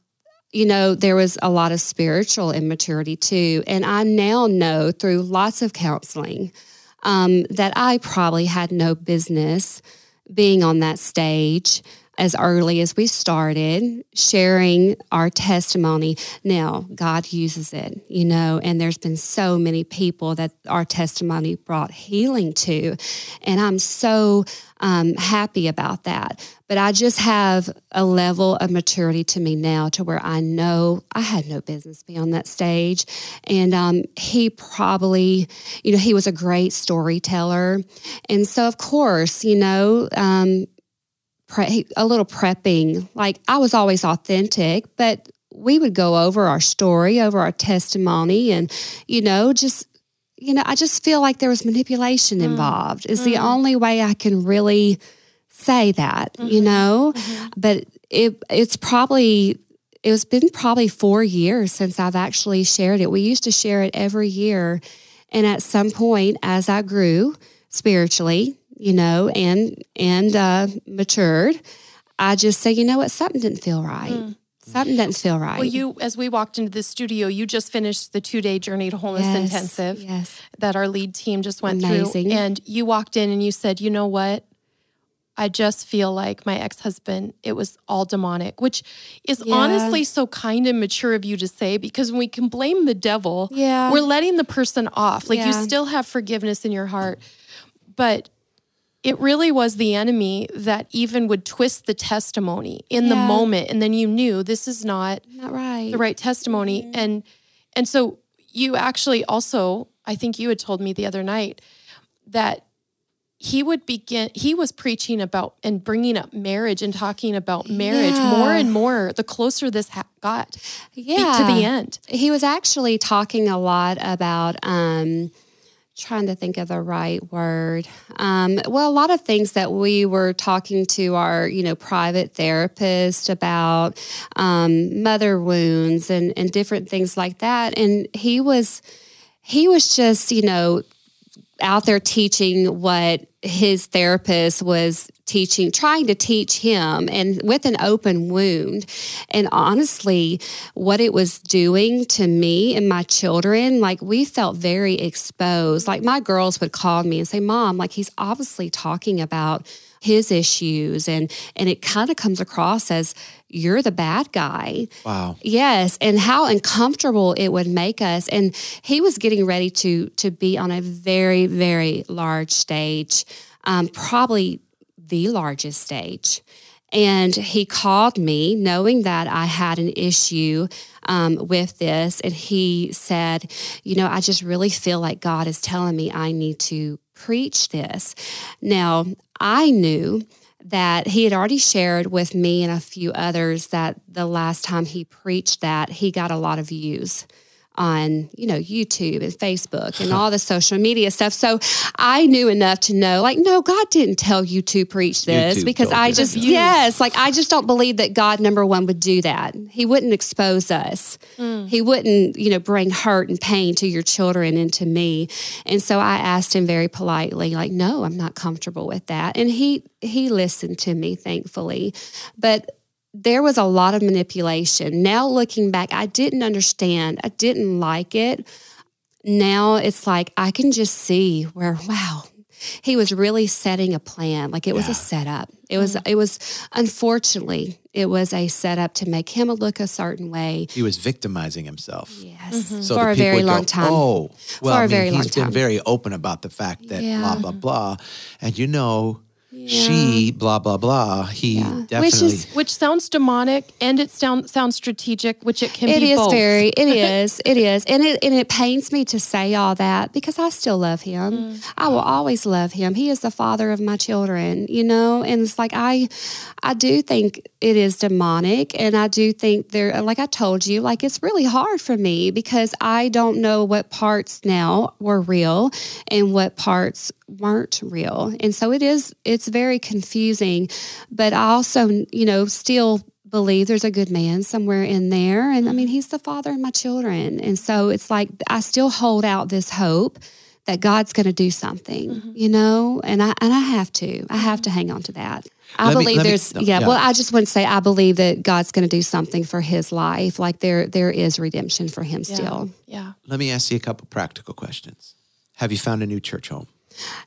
you know, there was a lot of spiritual immaturity too. And I now know through lots of counseling um, that I probably had no business being on that stage as early as we started, sharing our testimony. Now, God uses it, you know, and there's been so many people that our testimony brought healing to. And I'm so um, happy about that. But I just have a level of maturity to me now to where I know I had no business being on that stage. And um, he probably, you know, he was a great storyteller. And so, of course, you know, um, pre- a little prepping. Like I was always authentic, but we would go over our story, over our testimony, and you know, just you know, I just feel like there was manipulation mm. involved. Is the mm. only way I can really say that, you mm-hmm. know. Mm-hmm. But it it's probably it's been probably four years since I've actually shared it. We used to share it every year, and at some point, as I grew spiritually, you know, and and uh, matured, I just say, you know what, something didn't feel right. Something doesn't feel right. Well, you, as we walked into the studio, you just finished the two day journey to wholeness Yes, intensive Yes. that our lead team just went Amazing. through. And you walked in and you said, you know what? I just feel like my ex husband, it was all demonic, which is Yeah. honestly so kind and mature of you to say because when we can blame the devil, Yeah. we're letting the person off. Like you still have forgiveness in your heart. But it really was the enemy that even would twist the testimony in the moment. And then you knew this is not Not right. the right testimony and and so you actually also i think you had told me the other night that he would begin he was preaching about and bringing up marriage and talking about marriage Yeah. more and more the closer this ha- got Yeah. to the end He was actually talking a lot about um trying to think of the right word. Um, well, a lot of things that we were talking to our, you know, private therapist about um, mother wounds and, and different things like that. And he was he was just, you know, out there teaching what his therapist was teaching, trying to teach him, and with an open wound. And honestly, what it was doing to me and my children, like we felt very exposed. Like my girls would call me and say, Mom, like he's obviously talking about his issues and and it kind of comes across as you're the bad guy. Wow. Yes, and how uncomfortable it would make us. And he was getting ready to to be on a very very large stage, um, probably the largest stage. And he called me knowing that I had an issue um, with this. And he said, You know, I just really feel like God is telling me I need to preach this. Now, I knew that he had already shared with me and a few others that the last time he preached that, he got a lot of views on you know YouTube and Facebook and all the social media stuff. So I knew enough to know like no God didn't tell you to preach this YouTube because I just yes like I just don't believe that God number 1 would do that. He wouldn't expose us. He wouldn't you know bring hurt and pain to your children and to me. And so I asked him very politely like no I'm not comfortable with that. And he he listened to me thankfully. But there was a lot of manipulation. Now looking back, I didn't understand. I didn't like it. Now it's like I can just see where wow, he was really setting a plan. Like it was Yeah. a setup. It was mm-hmm. it was unfortunately it was a setup to make him look a certain way. He was victimizing himself. Yes, mm-hmm. So for a people very would long go, time. Oh, well, For a I mean, very he's long been time. very open about the fact that Yeah. blah blah blah, and you know, she blah blah blah. He Which definitely. is- Which sounds demonic and it sound, sounds strategic, which it can It be is both. very, it is, it is, and it and it pains me to say all that because I still love him. Mm. I will always love him. He is the father of my children, you know. And it's like I, I do think it is demonic, and I do think there, like I told you, like it's really hard for me because I don't know what parts now were real and what parts weren't real, and so it is. It's very confusing, but I also, you know, still believe there's a good man somewhere in there. And I mean, he's the father of my children. And so it's like I still hold out this hope that God's going to do something, mm-hmm. you know, and I and I have to. I have to mm-hmm. hang on to that. I Let believe me- there's no, yeah, yeah. well I just want to say I believe that God's going to do something for his life. Like there there is redemption for him Yeah. still. Yeah. Let me ask you a couple practical questions. Have you found a new church home?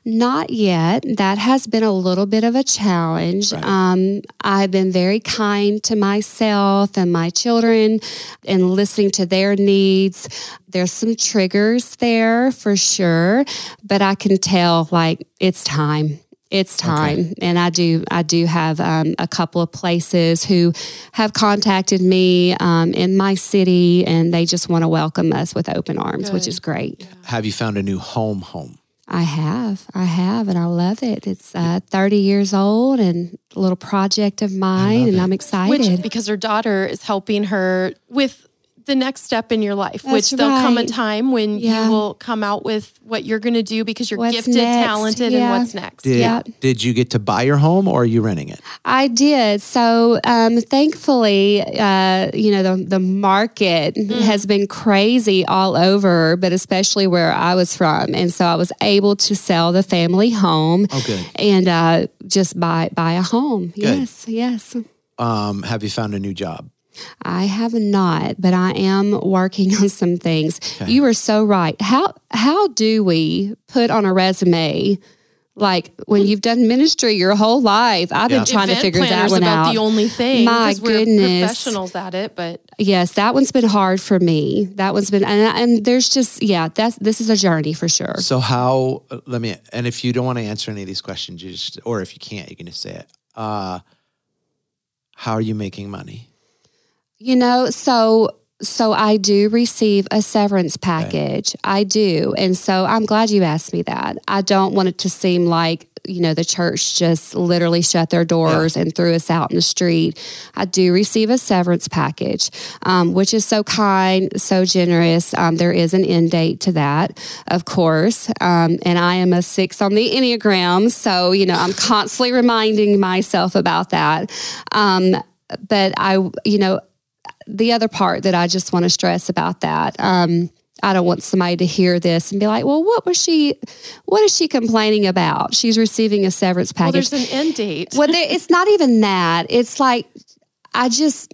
Not yet. That has been a little bit of a challenge. Right. Um, I've been very kind to myself and my children and listening to their needs. There's some triggers there for sure, but I can tell like it's time. It's time, and I do. I do have um, a couple of places who have contacted me um, in my city, and they just want to welcome us with open arms, which is great. Have you found a new home home? I have. I have, and I love it. It's uh, 30 years old and a little project of mine, and it. I'm Which, excited. because her daughter is helping her with the next step in your life, which there'll come a time when Yeah. you will come out with what you're going to do because you're What's gifted, next? talented, Yeah. and what's next. Did, Yeah. did you get to buy your home or are you renting it? I did. So, um, thankfully, uh, you know, the, the market Mm. has been crazy all over, but especially where I was from. And so I was able to sell the family home Oh, and uh, just buy, buy a home. Yes, yes. Um, have you found a new job? I have not, but I am working on some things. You are so right. How how do we put on a resume like when you've done ministry your whole life? I've Yeah. been trying to figure that one about out. the only thing. My 'cause we're goodness. professionals at it, but yes, that one's been hard for me. That one's been and, and there's just yeah, that's this is a journey for sure. So how? Let me. And if you don't want to answer any of these questions, you just or if you can't, you can just say it. Uh, how are you making money? You know, so so I do receive a severance package. I do. And so I'm glad you asked me that. I don't want it to seem like, you know, the church just literally shut their doors and threw us out in the street. I do receive a severance package, um, which is so kind, so generous. Um, there is an end date to that, of course. Um, and I am a six on the Enneagram. So, you know, I'm constantly reminding myself about that. Um, but I, you know, the other part that I just want to stress about that, um, I don't want somebody to hear this and be like, well, what was she, what is she complaining about? She's receiving a severance Well, package. there's an end date. Well, there, it's not even that. It's like I just,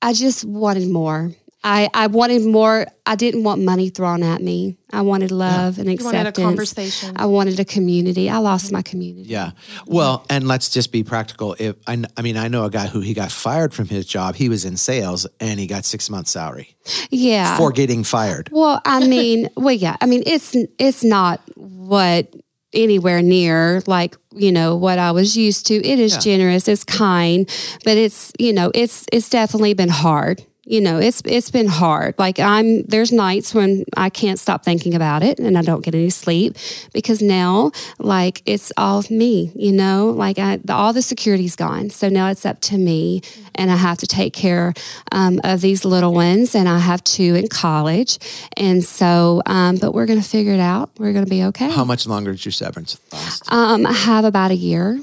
I just wanted more. I, I wanted more. I didn't want money thrown at me. I wanted love and You acceptance. wanted a conversation. I wanted a community. I lost my community. Yeah. Well, and let's just be practical. If I, I mean, I know a guy who he got fired from his job. He was in sales and he got six months salary Yeah. for getting fired. Well, I mean, well, yeah. I mean, it's it's not what anywhere near like you know what I was used to. It is Yeah. generous, it's kind, but it's you know it's it's definitely been hard. You know, it's it's been hard. Like I'm there's nights when I can't stop thinking about it and I don't get any sleep because now like it's all of me, you know? Like I the, all the security's gone. So now it's up to me and I have to take care um, of these little ones and I have two in college. And so um, but we're going to figure it out. We're going to be okay. How much longer did your severance last? Um, I have about a year.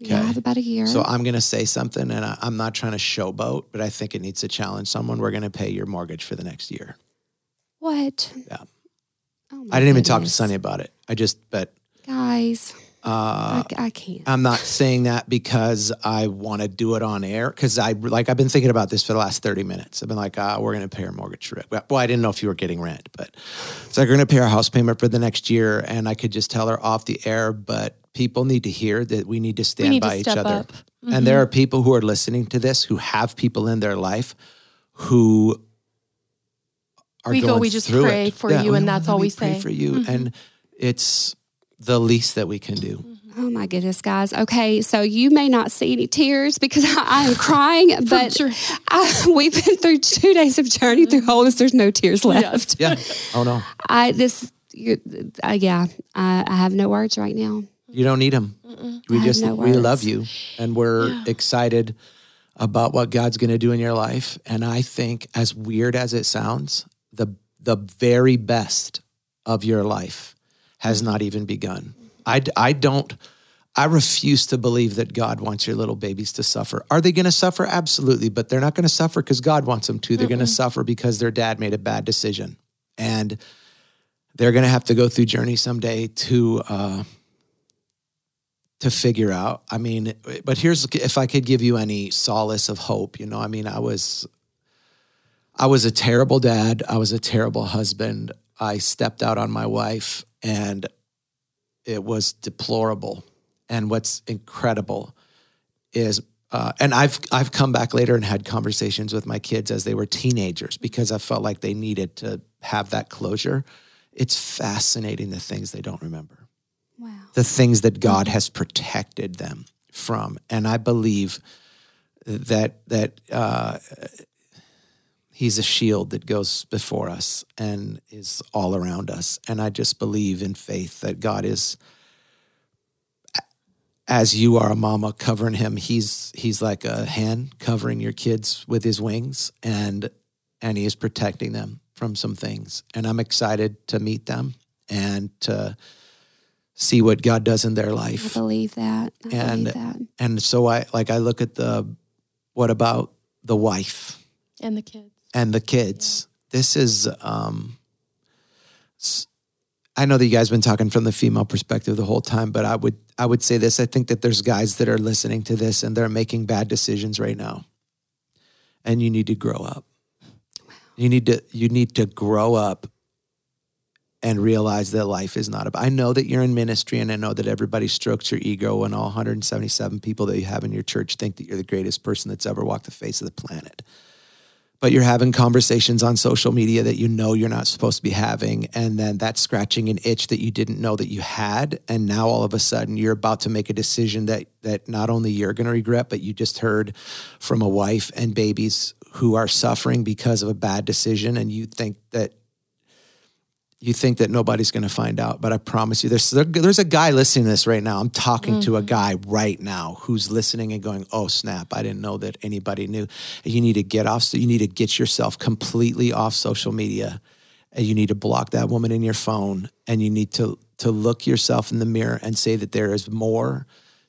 Yeah, I have about a year. So I'm going to say something, and I, I'm not trying to showboat, but I think it needs to challenge someone. We're going to pay your mortgage for the next year. what? Yeah. Oh my I didn't even talk to. Sonny about it. I just, but Guys, uh, I, I can't. I'm not saying that because I want to do it on air. Because I like I've been thinking about this for the last 30 minutes. I've been like, ah, we're going to pay our mortgage for it. Well, I didn't know if you were getting rent, but it's like we're going to pay our house payment for the next year, and I could just tell her off the air. But people need to hear that we need to stand need to by each other. Mm-hmm. And there are people who are listening to this who have people in their life who are We go, going we just through pray it. for you, and that's all we pray say. for you, Mhm. and it's the least that we can do. Oh my goodness, guys. Okay, so you may not see any tears because I, I am crying, but sure. I, we've been through two days of journey through wholeness. There's no tears left. Yeah. Oh no. I this, you, uh, yeah, I, I have no words right now. You don't need them. We I have just no we love you, and we're excited about what God's going to do in your life. And I think, as weird as it sounds, the the very best of your life has not even begun. I I don't. I refuse to believe that God wants your little babies to suffer. Are they going to suffer? Absolutely, but they're not going to suffer because God wants them to. They're going to suffer because their dad made a bad decision, and they're going to have to go through journey someday to. Uh, to figure out. I mean, but here's if I could give you any solace of hope, you know, I mean, I was I was a terrible dad, I was a terrible husband. I stepped out on my wife and it was deplorable. And what's incredible is uh, and I've I've come back later and had conversations with my kids as they were teenagers because I felt like they needed to have that closure. It's fascinating the things they don't remember Wow. the things that God has protected them from. And I believe that that uh, He's a shield that goes before us and is all around us. And I just believe in faith that God is, as you are a mama covering him, he's he's like a hen covering your kids with his wings, and and he is protecting them from some things. And I'm excited to meet them and to see what God does in their life. I believe that. I And- believe that. And so I like I look at the what about the wife and the kids. and the kids. This is um s- I know that you guys have been talking from the female perspective the whole time, but I would I would say this. I think that there's guys that are listening to this and they're making bad decisions right now. And you need to grow up. You need to you need to grow up and realize that life is not about. I know that you're in ministry and I know that everybody strokes your ego and all 177 people that you have in your church think that you're the greatest person that's ever walked the face of the planet but you're having conversations on social media that you know you're not supposed to be having and then that's scratching an itch that you didn't know that you had and now all of a sudden you're about to make a decision that that not only you're going to regret but you just heard from a wife and babies who are suffering because of a bad decision and you think that you think that nobody's going to find out, but I promise you, there's there's a guy listening to this right now. I'm talking to a mm-hmm. guy right now who's listening and going, "Oh snap! I didn't know that anybody knew." You need to get off. So you need to get yourself completely off social media, and you need to block that woman in your phone, and you need to to look yourself in the mirror and say that there is more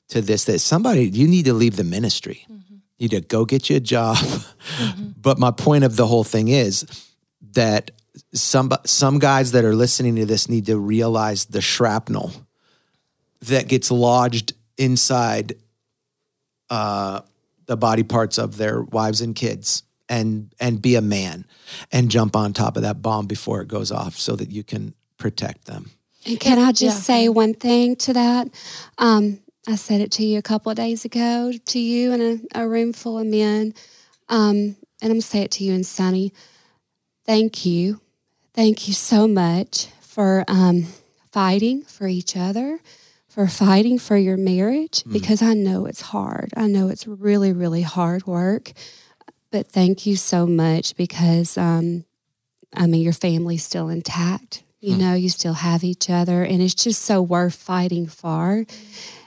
to this. That somebody you need to leave the ministry. Mm-hmm. You need to go get you a job. Mm-hmm. But my point of the whole thing is that some some guys that are listening to this need to realize the shrapnel that gets lodged inside uh, the body parts of their wives and kids and and be a man and jump on top of that bomb before it goes off so that you can protect them. And can I just Yeah. say one thing to that? Um, I said it to you a couple of days ago, to you in a, a room full of men. Um, and I'm going to say it to you and Sonny. Thank you. Thank you so much for um, fighting for each other, for fighting for your marriage, because I know it's hard. I know it's really, really hard work. But thank you so much because um, I mean, your family's still intact. You know, you still have each other, and it's just so worth fighting for.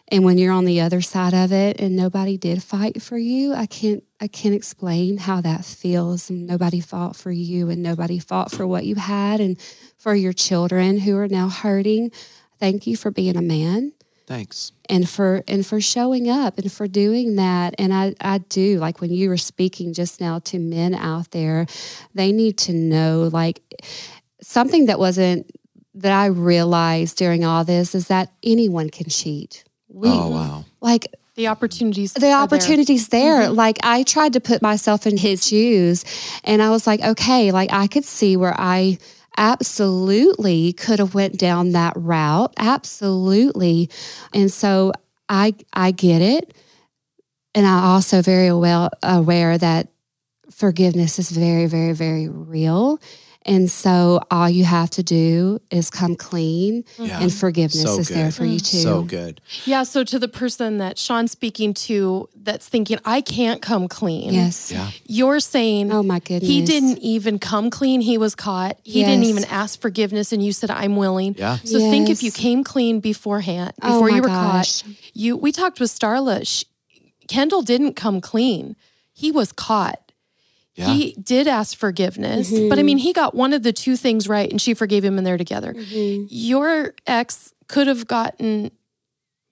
And when you're on the other side of it, and nobody did fight for you, I can't, I can't explain how that feels. And nobody fought for you, and nobody fought for what you had, and for your children who are now hurting. Thank you for being a man Thanks. and for and for showing up and for doing that and I, I do like when you were speaking just now to men out there they need to know like something that wasn't that i realized during all this is that anyone can cheat we Oh wow. like The opportunities. the are there. opportunities there. Mm-hmm. Like I tried to put myself in his shoes and I was like, okay, like I could see where I absolutely could have went down that route. Absolutely. And so I I get it. And I also very well aware that forgiveness is very, very, very real. And so all you have to do is come clean Yeah. and forgiveness So is there for you too. So good. Yeah. So to the person that Shawn's speaking to, that's thinking I can't come clean. Yes. Yeah. You're saying. Oh my goodness. He didn't even come clean. He was caught. He didn't even ask forgiveness, and you said, "I'm willing." Yeah. So think if you came clean beforehand, Oh before my you were gosh. caught. You. We talked with Starla. She, Kendall didn't come clean. He was caught. Yeah. He did ask forgiveness, but I mean, he got one of the two things right, and she forgave him, and they're together. Mm-hmm. Your ex could have gotten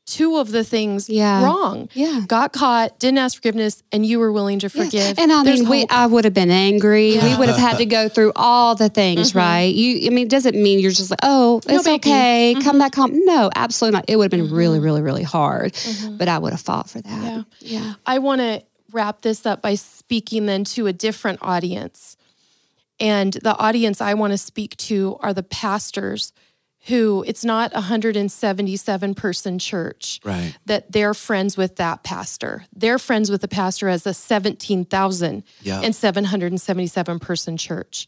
two of the things Yeah. wrong. Yeah. Got caught, didn't ask forgiveness, and you were willing to Yes. forgive. And I There's mean, we, I would have been angry. We would have had to go through all the things, Mm-hmm. right? You, I mean, it doesn't mean you're just like, oh, it's biggie. okay, Mm-hmm. come back home. No, absolutely not. It would have been really, really, really hard. But I would have fought for that. Mm-hmm. Yeah. Yeah. I want to wrap this up by speaking then to a different audience. And the audience I want to speak to are the pastors who it's not a 177 person church Right. that they're friends with that pastor. They're friends with the pastor as a 17,000 Yeah. and 777 person church.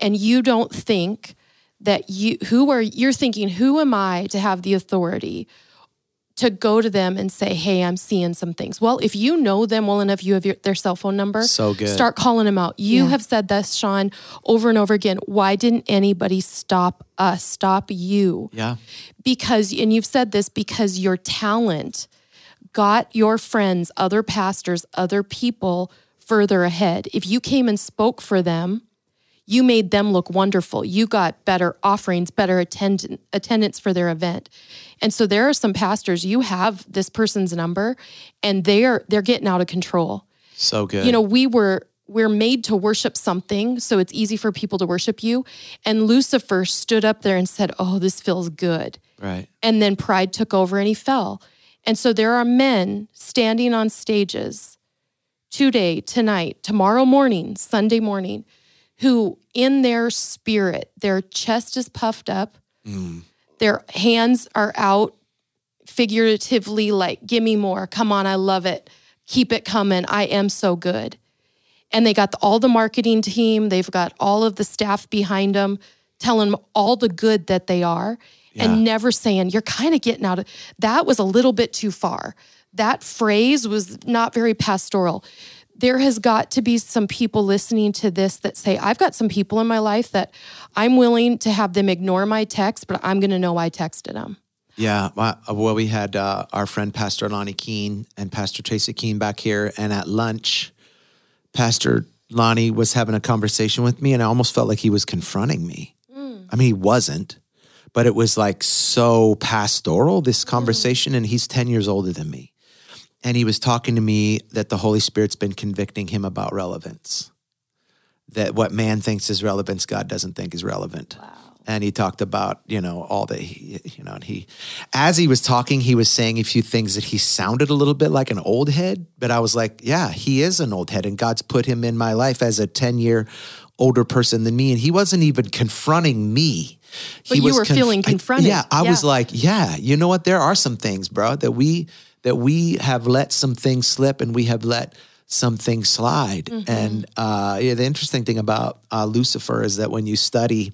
And you don't think that you who are you're thinking who am I to have the authority to go to them and say, "Hey, I'm seeing some things." Well, if you know them well enough, you have your, their cell phone number. So good. Start calling them out. You Yeah. have said this, Shawn, over and over again. Why didn't anybody stop us? Stop you? Yeah. Because, and you've said this because your talent got your friends, other pastors, other people further ahead. If you came and spoke for them, you made them look wonderful. You got better offerings, better attend- attendance for their event. And so there are some pastors you have this person's number and they're they're getting out of control. So good. You know, we were we're made to worship something, so it's easy for people to worship you. And Lucifer stood up there and said, "Oh, this feels good." right. And then pride took over and he fell. And so there are men standing on stages today, tonight, tomorrow morning, Sunday morning, who in their spirit, their chest is puffed up, mm. Their hands are out figuratively, like, give me more. Come on, I love it. Keep it coming. I am so good. And they got all the marketing team, they've got all of the staff behind them, telling them all the good that they are Yeah. and never saying, You're kind of getting out of that was a little bit too far. That phrase was not very pastoral. There has got to be some people listening to this that say, I've got some people in my life that I'm willing to have them ignore my text, but I'm going to know I texted them. Yeah. Well, uh, well, we had uh, our friend Pastor Lonnie Keene and Pastor Tracy Keene back here, and at lunch, Pastor Lonnie was having a conversation with me, and I almost felt like he was confronting me. Mm. I mean, he wasn't, but it was like so pastoral, this mm-hmm. conversation, and he's 10 years older than me. And he was talking to me that the Holy Spirit's been convicting him about relevance. that what man thinks is relevance, God doesn't think is relevant. Wow. And he talked about, you know, all the, you know, and he, as he was talking, he was saying a few things that he sounded a little bit like an old head. But I was like, yeah, he is an old head. And God's put him in my life as a 10 year older person than me. And he wasn't even confronting me. But he you were conf- feeling confronted. I, yeah, I yeah. was like, yeah, you know what? There are some things, bro, that we, that we have let some things slip and we have let, some things slide. Mm-hmm. And uh, yeah, the interesting thing about uh, Lucifer is that when you study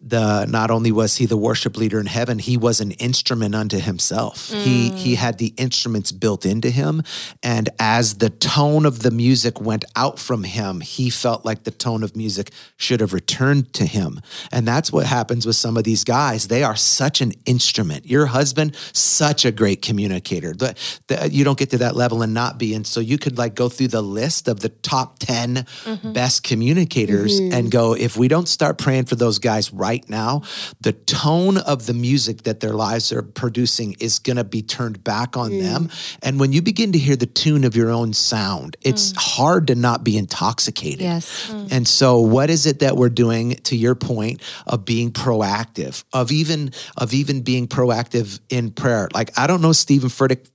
the not only was he the worship leader in heaven, he was an instrument unto himself. Mm. He he had the instruments built into him, and as the tone of the music went out from him, he felt like the tone of music should have returned to him. And that's what happens with some of these guys. They are such an instrument. Your husband, such a great communicator. The, the, you don't get to that level and not be. And so you could like go through the list of the top 10 mm-hmm. best communicators mm-hmm. and go, if we don't start praying for those guys right right now, the tone of the music that their lives are producing is going to be turned back on mm. them. And when you begin to hear the tune of your own sound, it's mm. hard to not be intoxicated. Yes. Mm. And so what is it that we're doing to your point of being proactive, of even of even being proactive in prayer? Like I don't know Stephen Furtick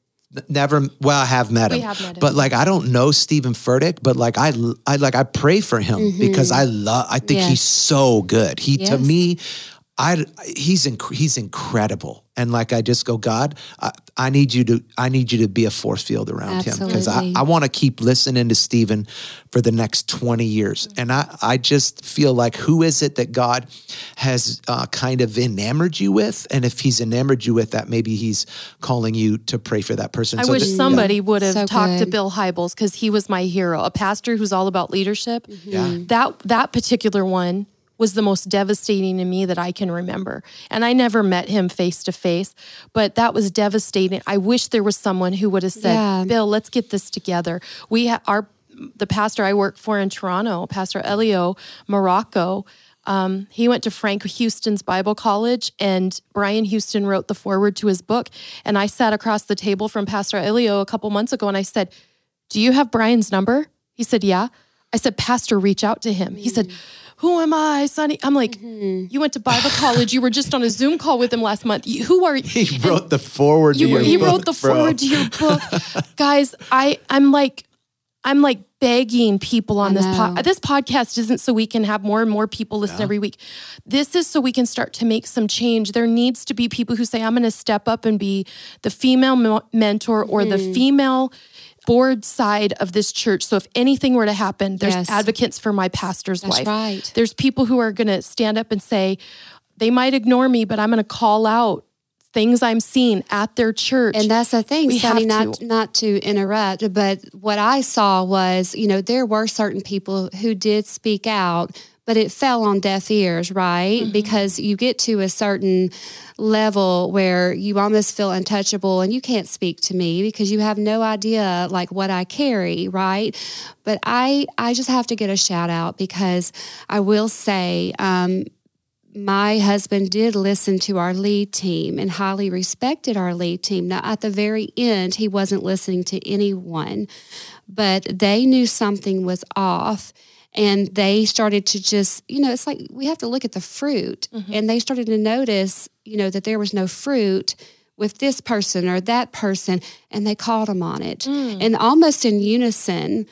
never well i have met him, have met him. but like i don't know Stephen furtick but like i i like i pray for him mm-hmm. because i love i think yes. he's so good he yes. to me i he's inc- he's incredible and like I just go, God, I, I, need you to, I need you to be a force field around Absolutely. him because I, I want to keep listening to Stephen for the next 20 years. And I, I just feel like who is it that God has uh, kind of enamored you with? And if he's enamored you with that, maybe he's calling you to pray for that person. I so wish that, somebody yeah. would have so talked good. to Bill Hybels because he was my hero, a pastor who's all about leadership. Mm-hmm. Yeah. That, that particular one was the most devastating to me that I can remember. And I never met him face to face, but that was devastating. I wish there was someone who would have said, yeah. "Bill, let's get this together." We ha- our the pastor I work for in Toronto, Pastor Elio Marrocco. Um, he went to Frank Houston's Bible College, and Brian Houston wrote the foreword to his book. And I sat across the table from Pastor Elio a couple months ago, and I said, "Do you have Brian's number?" He said, "Yeah." I said, "Pastor, reach out to him." He said, who am I, Sonny? I'm like, mm-hmm. you went to Bible college. You were just on a Zoom call with him last month. who are you? He wrote the forward you, to your He book, wrote the bro. foreword to your book. Guys, I, I'm like, I'm like begging people on this pod. This podcast isn't so we can have more and more people listen yeah. every week. This is so we can start to make some change. There needs to be people who say, I'm going to step up and be the female mentor or mm. the mm-hmm. female board side of this church. So if anything were to happen, there's yes. advocates for my pastor's That's wife. Right. There's people who are going to stand up and say, they might ignore me, but I'm going to call out things I'm seeing at their church. And that's the thing, we Sonny, not to. not to interrupt, but what I saw was, you know, there were certain people who did speak out but it fell on deaf ears, right? Mm-hmm. Because you get to a certain level where you almost feel untouchable and you can't speak to me because you have no idea like what I carry, right? But I I just have to get a shout out because I will say um, my husband did listen to our lead team and highly respected our lead team. Now, at the very end, he wasn't listening to anyone, but they knew something was off and they started to just you know it's like we have to look at the fruit mm-hmm. and they started to notice you know that there was no fruit with this person or that person and they called them on it mm. and almost in unison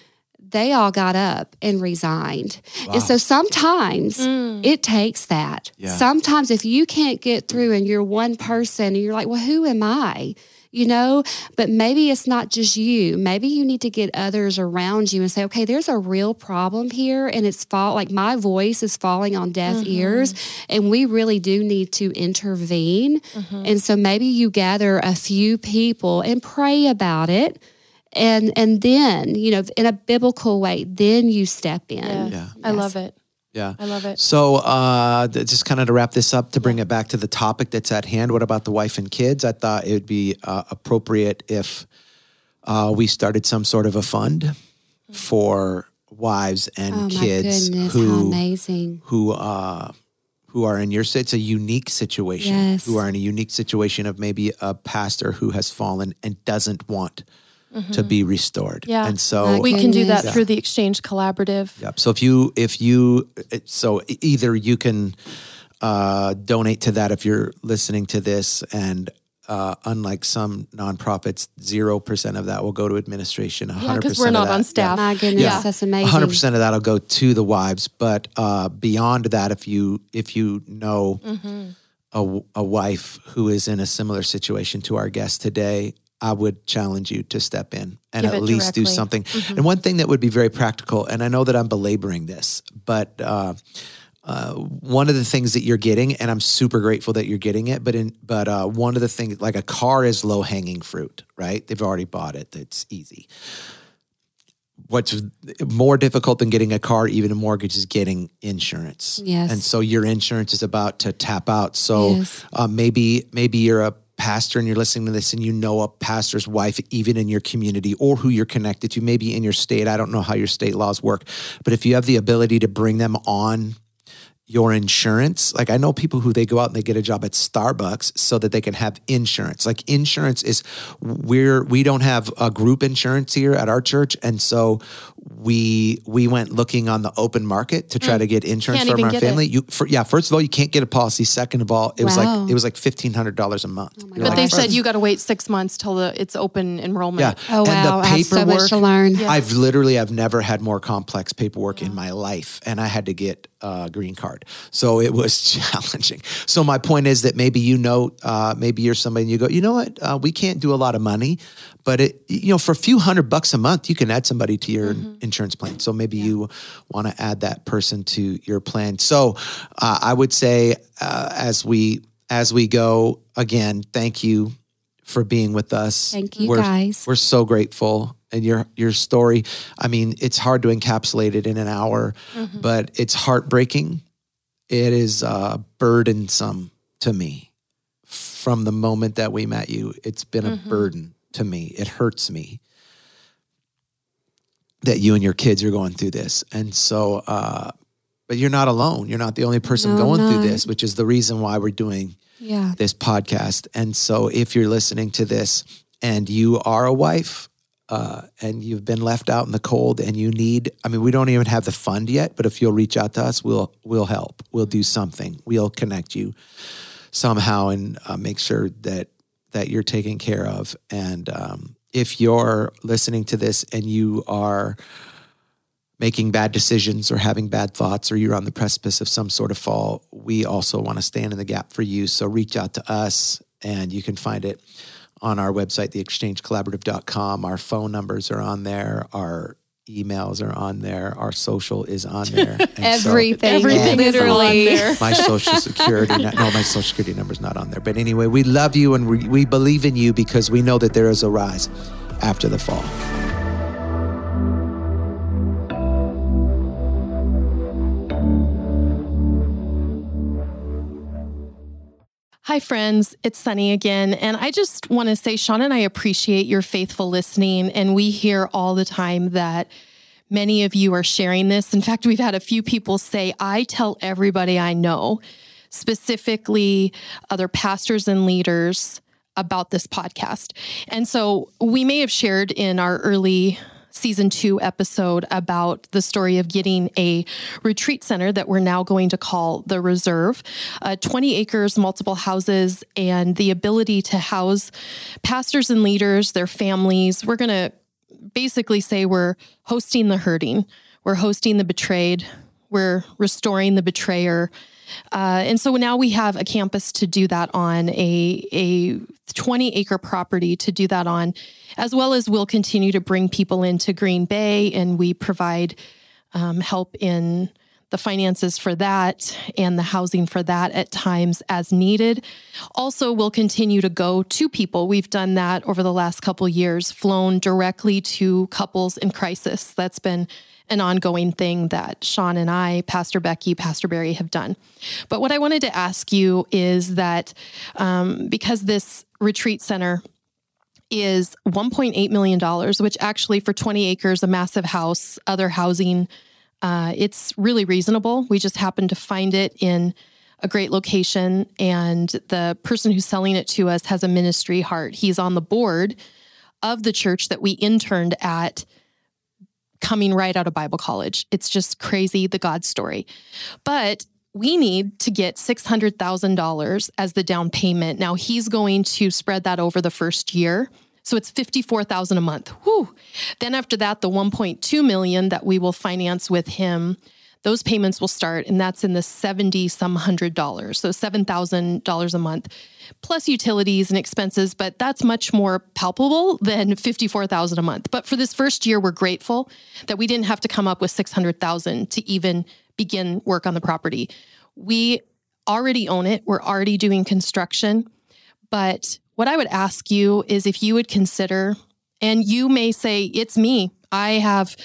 they all got up and resigned. Wow. And so sometimes mm. it takes that. Yeah. Sometimes if you can't get through and you're one person and you're like, well, who am I? You know, but maybe it's not just you. Maybe you need to get others around you and say, okay, there's a real problem here and it's fall like my voice is falling on deaf mm-hmm. ears and we really do need to intervene. Mm-hmm. And so maybe you gather a few people and pray about it and and then you know in a biblical way then you step in yeah. yeah. i love it yeah. I love it. So, uh, just kind of to wrap this up, to bring it back to the topic that's at hand, what about the wife and kids? I thought it would be uh, appropriate if uh, we started some sort of a fund for wives and oh kids goodness, who amazing who uh, who are in your it's a unique situation yes. who are in a unique situation of maybe a pastor who has fallen and doesn't want to be restored. Yeah. And so We can do that goodness. through the Exchange Collaborative. Yep. So if you if you so either you can uh, donate to that if you're listening to this, and uh, unlike some nonprofits, zero percent of that will go to administration. Yeah, hundred because percent we're not that, on staff. My goodness, Yeah. that's amazing. hundred percent of that'll go to the wives. But uh, beyond that, if you if you know Mm-hmm. a, a wife who is in a similar situation to our guest today, I would challenge you to step in and Give at least do something. Mm-hmm. And one thing that would be very practical, and I know that I'm belaboring this, but uh, uh, one of the things that you're getting, and I'm super grateful that you're getting it, but in but uh, one of the things, like a car, is low hanging fruit, right? They've already bought it; it's easy. What's more difficult than getting a car, even a mortgage, is getting insurance. Yes. and so your insurance is about to tap out. So Yes. uh, maybe maybe you're a pastor and you're listening to this and you know a pastor's wife even in your community or who you're connected to maybe in your state. I don't know how your state laws work but if you have the ability to bring them on your insurance like i know people who they go out and they get a job at starbucks so that they can have insurance. Like insurance is we're we don't have a group insurance here at our church. And so we we went looking on the open market to try to get insurance Mm. Can't from our get it. family you for, yeah first of all you can't get a policy second of all it was like it was like $1500 a month You're But like, they "First- said you got to wait six months till the it's open enrollment. yeah Oh, wow. I have so much to learn. Yeah. I've literally I've never had more complex paperwork in my life, and I had to get a green card, so it was challenging. So my point is that maybe you know, uh, maybe you're somebody and you go, you know what, uh, we can't do a lot of money, but it, you know, for a few hundred bucks a month, you can add somebody to your insurance plan. So maybe you want to add that person to your plan. So uh, I would say uh, as we as we go again, thank you for being with us. Thank you, We're- guys. We're so grateful. And your your story, I mean, it's hard to encapsulate it in an hour, but it's heartbreaking. It is uh, burdensome to me. From the moment that we met you, it's been a burden to me. It hurts me that you and your kids are going through this. And so, uh, but you're not alone. You're not the only person No, going through this, which is the reason why we're doing Yeah. this podcast. And so, if you're listening to this and you are a wife uh, and you've been left out in the cold and you need, I mean, we don't even have the fund yet, but if you'll reach out to us, we'll we'll help. We'll do something. We'll connect you somehow and uh, make sure that that you're taken care of. And um, if you're listening to this and you are making bad decisions or having bad thoughts or you're on the precipice of some sort of fall, we also want to stand in the gap for you. So reach out to us and you can find it on our website, theexchangecollaborative.com. Our phone numbers are on there. Our emails are on there. Our social is on there. And so- Everything. Everything on literally. there. my social security no my social security number's not on there but anyway we love you and we, we believe in you because we know that there is a rise after the fall Hi, friends. It's Sonny again. And I just want to say, Shawn and I appreciate your faithful listening. And we hear all the time that many of you are sharing this. In fact, we've had a few people say, I tell everybody I know, specifically other pastors and leaders, about this podcast. And so we may have shared in our early season two episode about the story of getting a retreat center that we're now going to call the Reserve. Uh, 20 acres, multiple houses, and the ability to house pastors and leaders, their families. We're going to basically say we're hosting the hurting, we're hosting the betrayed, we're restoring the betrayer. Uh, and so now we have a campus to do that on, a, a 20 acre property to do that on, as well as we'll continue to bring people into Green Bay and we provide um, help in the finances for that and the housing for that at times as needed. Also, we'll continue to go to people. We've done that over the last couple years, flown directly to couples in crisis. That's been an ongoing thing that Shawn and I, Pastor Becky, Pastor Barry have done. But what I wanted to ask you is that um, because this retreat center is $1.8 million, which actually for 20 acres, a massive house, other housing, uh, it's really reasonable. We just happened to find it in a great location, and the person who's selling it to us has a ministry heart. He's on the board of the church that we interned at coming right out of Bible college. It's just crazy, the God story. But we need to get $600,000 as the down payment. Now he's going to spread that over the first year. So it's 54,000 a month. Whew. Then after that the 1.2 million that we will finance with him those payments will start and that's in the 70 some hundred dollars. So $7000 a month plus utilities and expenses but that's much more palpable than 54000 a month. But for this first year we're grateful that we didn't have to come up with 600000 to even begin work on the property. We already own it. We're already doing construction. But what i would ask you is if you would consider and you may say it's me I have,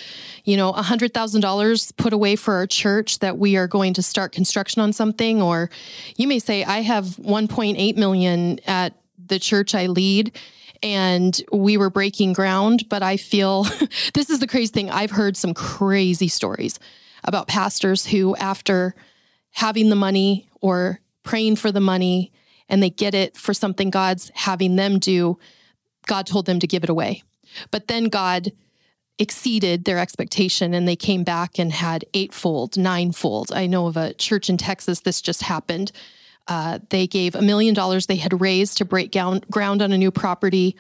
you know, $100,000 put away for our church that we are going to start construction on something. Or you may say, I have 1.8 million at the church I lead and we were breaking ground. But I feel this is the crazy thing. I've heard some crazy stories about pastors who, after having the money or praying for the money and they get it for something God's having them do, God told them to give it away. But then God exceeded their expectation and they came back and had eightfold, ninefold. I know of a church in Texas, this just happened. Uh, they gave a million dollars they had raised to break ground on a new property.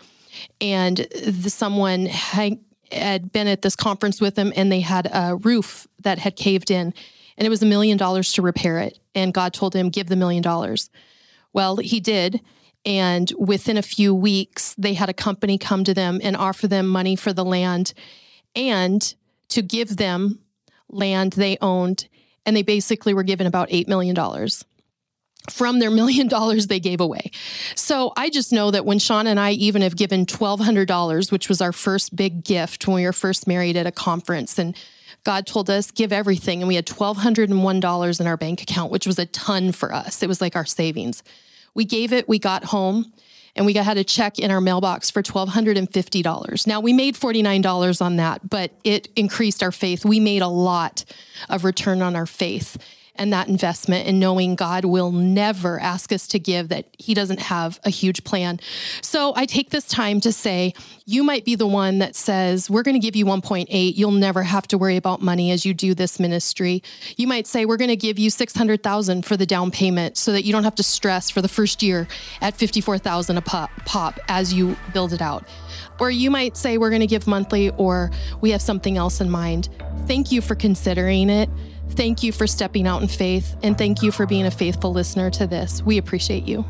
And the, someone had, had been at this conference with them and they had a roof that had caved in. And it was a million dollars to repair it. And God told him, give the million dollars. Well, he did. And within a few weeks, they had a company come to them and offer them money for the land and to give them land they owned. And they basically were given about $8 million from their million dollars they gave away. So I just know that when Shawn and I even have given $1,200, which was our first big gift when we were first married at a conference, and God told us, give everything. And we had $1,201 in our bank account, which was a ton for us. It was like our savings. We gave it, we got home, and we had a check in our mailbox for $1,250. Now we made $49 on that, but it increased our faith. We made a lot of return on our faith and that investment and knowing God will never ask us to give that he doesn't have a huge plan. So I take this time to say you might be the one that says we're going to give you 1.8 you'll never have to worry about money as you do this ministry. You might say we're going to give you 600,000 for the down payment so that you don't have to stress for the first year at 54,000 a pop, pop as you build it out. Or you might say we're going to give monthly or we have something else in mind. Thank you for considering it. Thank you for stepping out in faith, and thank you for being a faithful listener to this. We appreciate you.